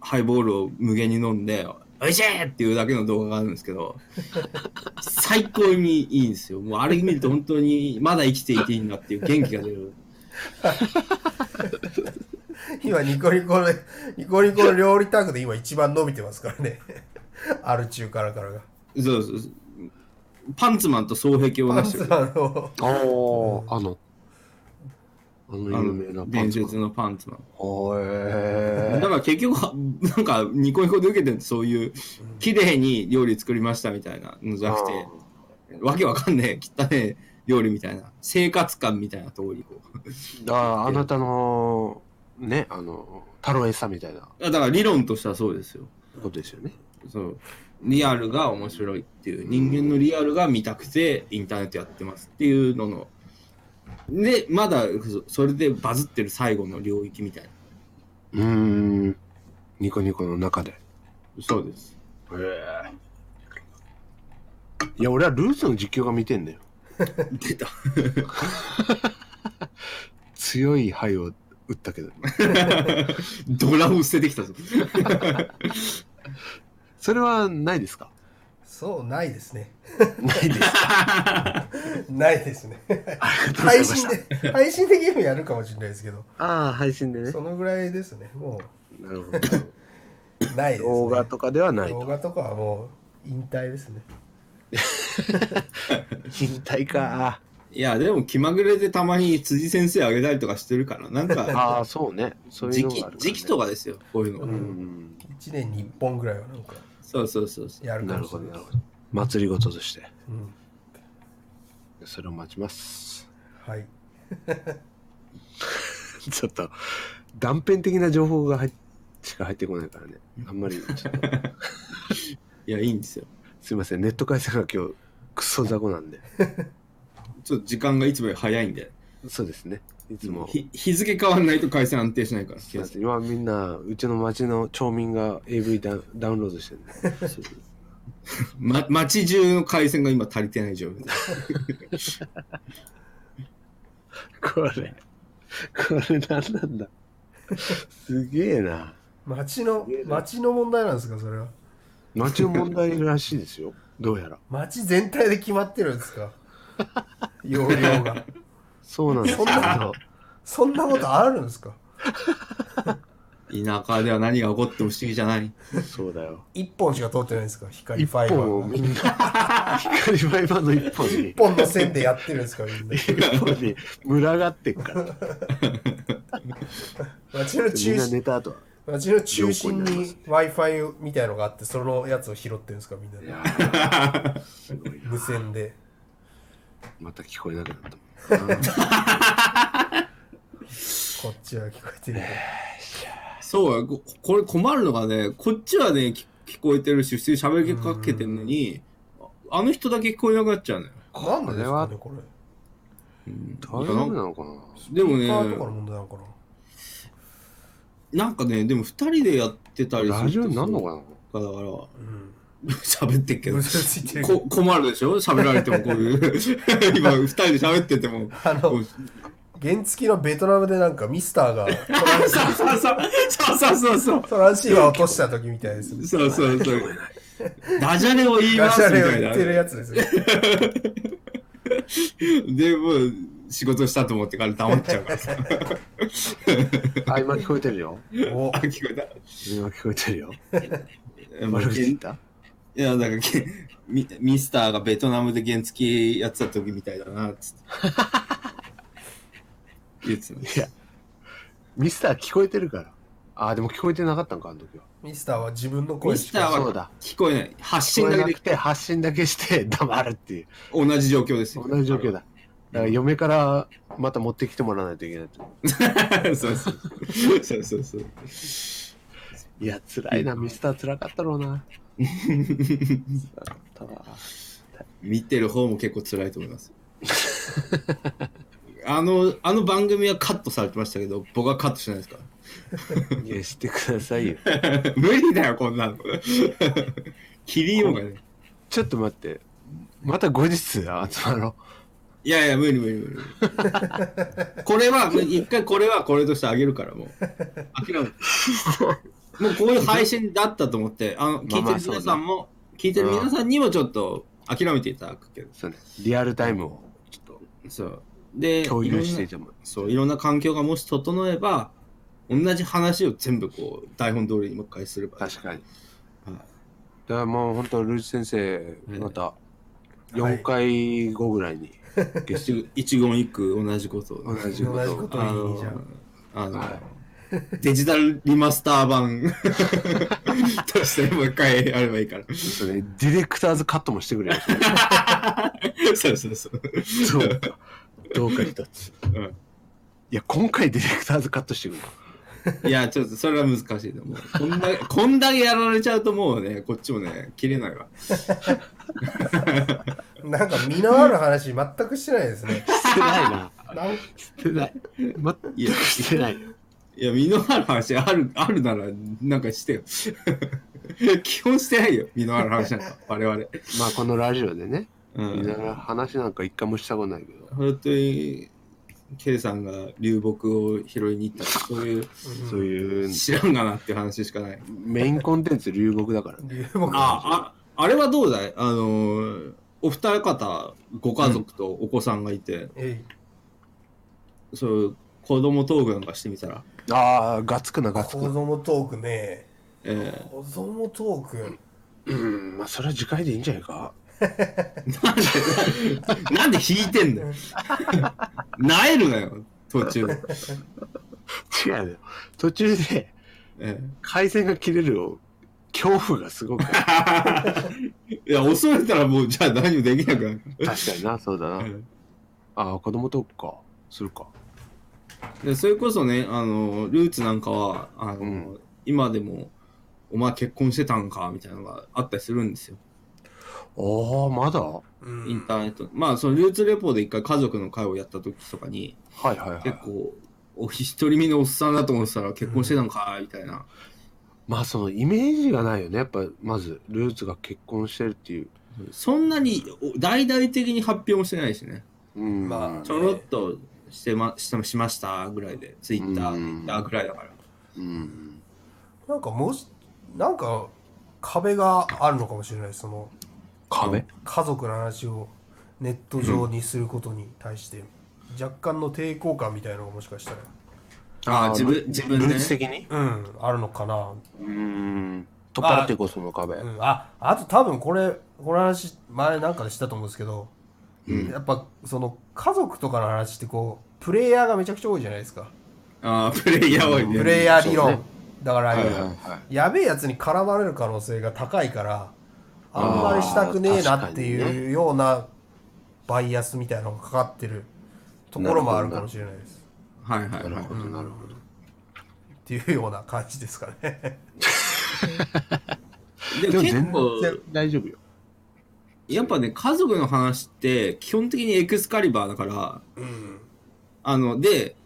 ハイボールを無限に飲んで、おいしいっていうだけの動画があるんですけど、最高にいいんですよ。もうあれ見ると本当にまだ生きていていいんだっていう元気が出る。今ニコニコでニコニコの料理タグで今一番伸びてますからねある中からからがそうそうそう。パンツマンと双璧をパンツ出してる。マンのおーあの、あのあ有名なのパンツマン伝説のパンツマン。おーだから結局は、なんかニコニコで受けてるってそういう、綺麗に料理作りましたみたいなのじゃなくて、わけわかんねえ、汚ねえ料理みたいな、生活感みたいなところにこう。あーあなたの、ね、あの、太郎餌みたいなだから理論としてはそうですよ。ことですよね。そう。リアルが面白いっていう、人間のリアルが見たくてインターネットやってますっていうのの、で、まだそそれでバズってる最後の領域みたいな。うーん。ニコニコの中で。そうです。へえ。いや、俺はルーツの実況が見てんだよ。出た。強い灰を打ったけど。ドラを捨ててきたぞ。それはないですか？そうないですねないです。ないですね配。信で配信でゲームやるかもしれないですけどああ、配信でねそ。のぐらいですねもなるほど。うないです、ね、動画とかではないと。動画とかはもう引退ですね 引退か。いや、でも気まぐれでたまに辻先生あげたりとかしてるから、なんか、ああ、そうね。そういう時期時期とかですよ、こういうのが。うん。1年に1本ぐらいはなんかそうそうそうそう。やるかなるほど、もしれなないるほど。祭りごととして。うんそれを待ちます。はい ちょっと、断片的な情報が入っしか入ってこないからね。あんまり、ちょっと、いや、いいんですよ。すいません。ネット回線が今日、クソ雑魚なんで。ちょっと時間がいつもより早いんで、そうですね。いつも。ひ日付変わんないと回線安定しないから。すいません今みんな、うちの町の町民が AV ダウンダウンロードしてる。ま、街中の回線が今足りてない状況で。これ、これ何なんだ？すげえな。町の町の問題なんですかそれは町の問題らしいですよ。どうやら。町全体で決まってるんですか容量がそうなんですけそんなど。そんなことあるんですか？田舎では何が起こっても不思議じゃない。そうだよ。一本しか通ってないんですか？光一ファイバ本をみんな、光ファイバーの一本に一、本の線でやってるんですか？みんな一本に群がってっから。町のみんな中心寝た後は。町の中心に良好になります w i f i みたいのがあってそのやつを拾ってるんですかみんないでやーすごいな無線でまた聞こえなくなったもん。こっちは聞こえてる。けそうや。ここれ困るのがね、こっちはね、聞聞こえてるし、普通に喋りかけてんのに、ああの人だけ聞こえなくなっちゃうのよ。どなんでですかね？これ。大丈夫なのかな？でもスピーカーとかのね、問題なのかななんかね、でも二人でやってたりするとラジオになんのかな？だから、うん 喋ってっけどこ困るでしょ？喋られてもこういう。今、二人で喋ってても。あの原付のベトナムでなんかミスターがトランシそうそうそうそうそう。トランシーバー落とした時みたいですそうそうそう。ダジャレを言いますみたいなレを言って。るやつですよ で、もう、仕事したと思ってから黙っちゃうからさ。あ、今聞こえてるよ。おあ、聞こえた。今聞こえてるよ。えまあ悪口言ったいや、だから けミ、ミスターがベトナムで原付やってた時みたいだな、つって。言ってたねいや、ミスター聞こえてるから。あ、でも聞こえてなかったんか、あの時は。ミスターは自分の声ミしかスターはそうだ聞こえない。発聞信だけでこえなくて、発信だけして黙るっていう。同じ状況ですよ。同じ状況だ。だから嫁からまた持ってきてもらわないといけないと。そうそう。そうそうそう。いや、辛いな、ミスター辛かったろうな。辛かったわ。見てる方も結構辛いと思います。あの、あの番組はカットされてましたけど、僕はカットしないですかいや、してくださいよ。ら。無理だよ、こんなの。切りようがね。ちょっと待って。また後日集まろいやいや、無理無理無理。これは、一回これはこれとしてあげるから、もう。諦めて。もうこういう配信だったと思って、あの、聞いてる皆さんも、聞いてる皆さんにもちょっと諦めていただくけど。う。そうね。リアルタイムをちょっそう。で、と共有しいろんなていても。そう、いろんな環境がもし整えば、同じ話を全部こう、台本通りにもう一回すれば。確かに。はいだからもう本当、ルーチ先生、また4回後ぐらいに一一言一句同じこと同じことを同じことあいいじゃんの、あの、は デジタルリマスター版としてもう一回やればいいから。そうね、ディレクターズカットもしてくれるそうそうそう。そうか。どうか一つ。うんいや、今回ディレクターズカットしてくるいや、ちょっとそれは難しいと思う。こんだけ、こんだけやられちゃうともうね、こっちもね、切れないわ。なんか身のある話全くしてないですね してないな。な んしてない。全くしてない。いや、身のある話ある、あるなら、なんかしてよ。基本してないよ、身のある話なんか、我々。まあ、このラジオでね、うみんん。な話なんか一回もしたことないけど、本当に、ケイさんが流木を拾いに行ったそういう、そういう知らんがなっていう話しかない。メインコンテンツ流木だからね。流木あ、あ、あれはどうだい？あのー、お二方、ご家族とお子さんがいて、えそういう子供トークなんかしてみたら、ああ、ガツくな、いガツくな。子供トークねえ子供トークうん、まあ、それは次回でいいんじゃないか。なんで、なんで引いてんだよ。なえるなよ、途中で。違うよ。途中でえ回線が切れる恐怖がすごく。え いや、恐れたらもう、じゃあ何もできなくなる。確かにな、そうだな。ああ、子供トークか。するか。でそれこそね、あの、ルーツなんかは、あの、うん今でも、お前結婚してたんかみたいなのがあったりするんですよ。ああ、まだ？はうんインターネット。まあ、そのルーツレポで一回家族の会をやった時とかに、いはいはい。結構、お一人身のおっさんだと思ってたら結婚してたんかみたいな。まあそのイメージがないよね。やっぱまず、ルーツが結婚してるっていう。そんなにお大々的に発表もしてないしね。うん。まあちょろっとしてましてしましたぐらいで、ツイッター、うんツイッターぐらいだから。うん。なんかもしなんか壁があるのかもしれないその壁？家族の話をネット上にすることに対して若干の抵抗感みたいなのがもしかしたらああ、自分、自分で、ね。的に？うんあるのかなうん。取っ払っていこう、その壁。うん、ああと多分これこの話前なんかでしたと思うんですけど、やっぱその家族とかの話ってこうプレイヤーがめちゃくちゃ多いじゃないですかああ、プレイヤー多いね。プレイヤー理論、ねだから、はいはいはい。やべえやつに絡まれる可能性が高いからあんまりしたくねえなっていうようなバイアスみたいなのがかかってるところもあるかもしれないですはいはいはいなるほ。ど、なるほど。っていうような感じですかね でも結構、然大丈夫よ。やっぱね、家族の話って基本的にエクスカリバーだから、あの、で、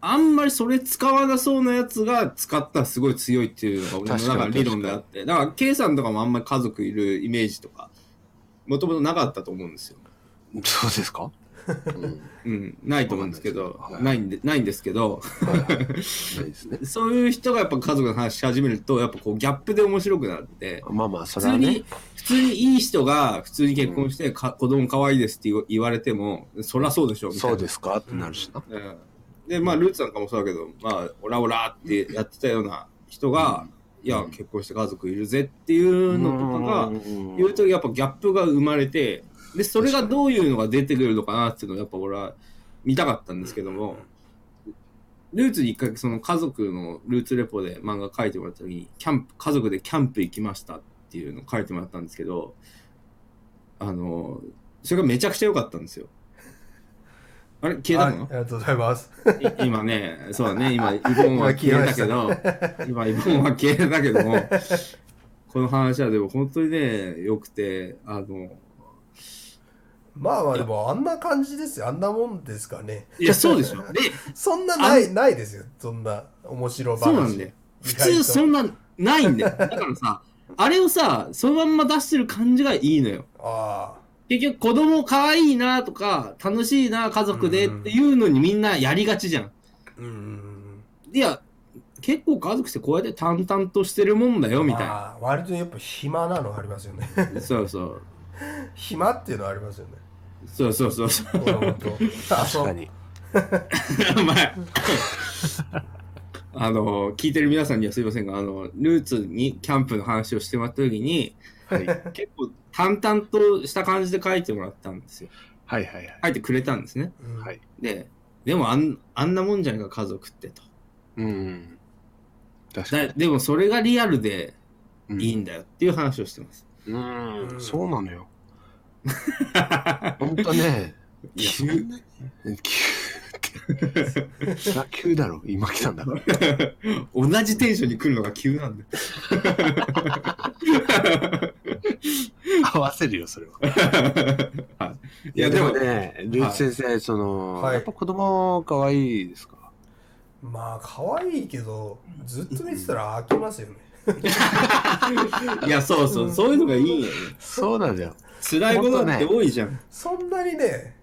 あんまりそれ使わなそうなやつが使ったらすごい強いっていうのが俺の中の理論であって、だから K さんとかもあんまり家族いるイメージとか、もともとなかったと思うんですよ。そうですか？うん。うん、ないと思うんですけど、はいないんで、ないんですけど。そういう人がやっぱ家族の話し始めると、やっぱこうギャップで面白くなって、まあまあ、そ普通にれはね。、普通にいい人が普通に結婚して、か子供可愛いですって言われても、そりゃそうでしょ、みたいな。そうですかってなるしな。うんで、まあ、ルーツなんかもそうだけど、まあ、オラオラってやってたような人が、いや、結婚して家族いるぜっていうのとかが、言うとやっぱギャップが生まれて、で、それがどういうのが出てくるのかなっていうのをやっぱ俺は見たかったんですけども、ルーツに一回その家族のルーツレポで漫画書いてもらった時に、キャンプ、家族でキャンプ行きましたっていうのを書いてもらったんですけど、あの、それがめちゃくちゃ良かったんですよ。あれ消えたの？あありがとうございます。い今ね、そうだね、今、イボンは消えたけど、今、イボンは消えたけども、この話はでも本当にね、良くて、あの、まあまあでもあんな感じですよあんなもんですかねいや、そうでしょ。で、そんなないないですよそんな面白話そうなんだよ。普通そんなないんだよ。だからさ、あれをさ、そのまんま出してる感じがいいのよ。あ結局、子供可愛いなとか、楽しいな、家族でっていうのにみんなやりがちじゃん。あうんうんいや、結構家族ってこうやって淡々としてるもんだよ、みたいな。割とやっぱ暇なのありますよねそうそう。暇っていうのありますよねそうそうそうそう。確かに。お前あの、聞いてる皆さんにはすいませんが、あの、ルーツにキャンプの話をしてもらった時に、はい。結構淡々とした感じで書いてもらったんですよ。はいはいはい。書いてくれたんですね。うんはい。で、でもあんあんなもんじゃないか、家族ってと。うん。確かにだ。でもそれがリアルでうんいいんだよっていう話をしてます。うん、そうなのよ。ほんとね。急って。そ急だろ、今来たんだから。同じテンションに来るのが急なんだよ。合わせるよ、それは。はい、いや、でもね、ね、ルーツ先生、その、はいやっぱ子供可愛いですか？まあ可愛いけどずっと見てたら飽きますよね いや、そうそう、そういうのがいいんよね。そうなんだよ。辛いことだって多いじゃん。そんなにね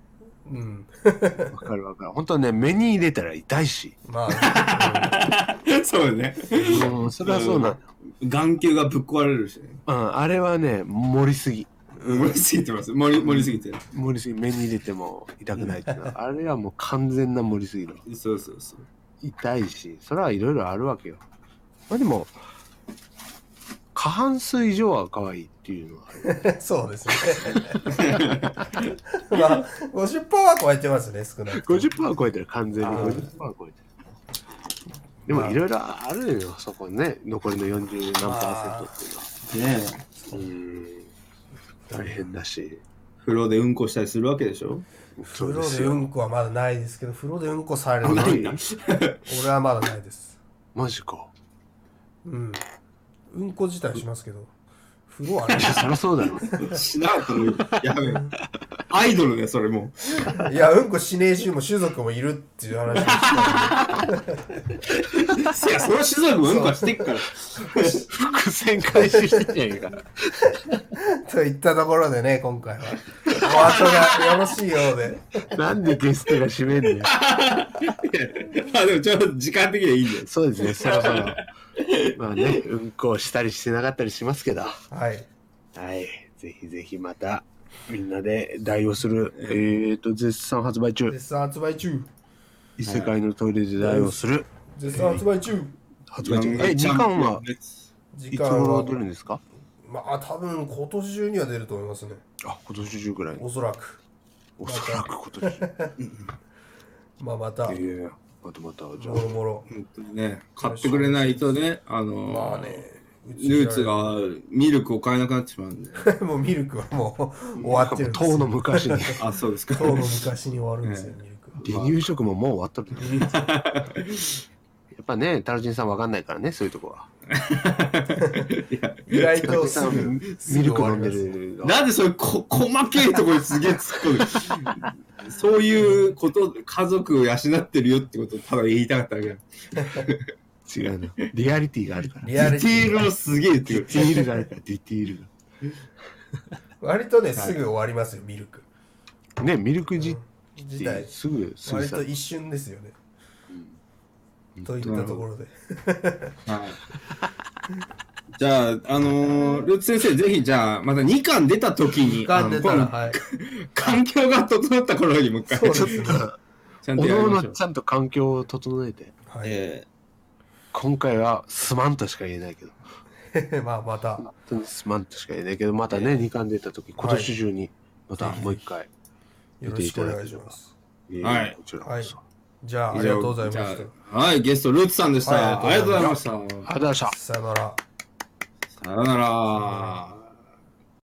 うん わかるわかる。本当ね、目に入れたら痛いし。まあ、そうね。うん、それはそうなの。眼球がぶっ壊れるしね。うん、あれはね、盛りすぎ。盛りすぎてます。盛り盛りすぎてる。盛りすぎ、目に入れても痛くないっていうのは、あれはもう完全な盛りすぎだ。そうそうそう。痛いし、それはいろいろあるわけよ。まあでも、過半数以上は可愛いっていうのはある。そうですね。まあ、50%は超えてますね、少なくとも。50%は超えてる、完全にあー50%は超えてる。でもいろいろあるのよ、そこね。残りの40何パーセントっていうのは。ねうーん。大変だし。風呂でうんこしたりするわけでしょ？そ風呂うでうんこはまだないですけど、風呂でうんこされるあ、のはないな。俺はまだないです。マジか。うん。うんこ自体しますけど、風呂はねいや、そりゃそうだろ。しなかったのやべえ。アイドルね、それもいや、うんこしねえし、も種族もいるっていう話をしたう。いや、その種族もうんこはしてっから。伏線回収してんじゃねえか。といったところでね、今回は。お後がよろしいようで。なんでゲストが締めんだよ。あ、でもちょっと時間的にはいいんだよ。そうですね、そろそろ。まあね、うんこしたりしてなかったりしますけど。はい。はい。ぜひぜひまた、みんなで代をする、えっ、と、絶賛発売中。絶賛発売中。異世界のトイレで代をする。絶賛発売中。発売中。え、時間は時いつ頃間は出るんですか？まあ多分今年中には出ると思いますね。あ、今年中ぐらい。おそらく。おそらく今年。まあまた、いやいや、またまた、じゃもろもろ。本当にね、買ってくれないとね、あのまあね。うちルーツがミルクを買えなくなってしまうんで。もうミルクはもう 終わってるんあ。ですよ。当の昔に。あ、そうですか。当の昔に終わるんですよ、ミルクは。離乳食ももう終わっとる。やっぱね、タロチンさんわかんないからね、そういうとこは。意外とミルク飲んでるの。なんでそういうこ細けいところにすげえ突っ込む？そういうこと、家族を養ってるよってことをただ言いたかっただけだ。違うの。リアリティがあるから。リアリテディテールィをすげえっていうディティールがあるから、ディティール割とね、すぐ終わりますよ、ミルク。が。ね、ミルク自自体。すぐ、すぐさ割と。一瞬ですよね。といったところで。はい。じゃあ、あのールーツ先生、ぜひ、じゃあ、また2巻出た時に、はい。環境が整った頃にもう一回、そうちょっですねと、ちゃんおとやりましょちゃんと環境を整えて。はい。え今回はすまんとしか言えないけど。まあ、また、本当にすまんとしか言えないけど、またね、2巻出た時、今年中に、またもう一回、よろしくお願いします。えーはいこちらこそ。じゃあ、あーりがとうございましたはい、ゲスト、ルーツさんでした。はいありがとうございました。ありがとうございました。さよなら。さよなら。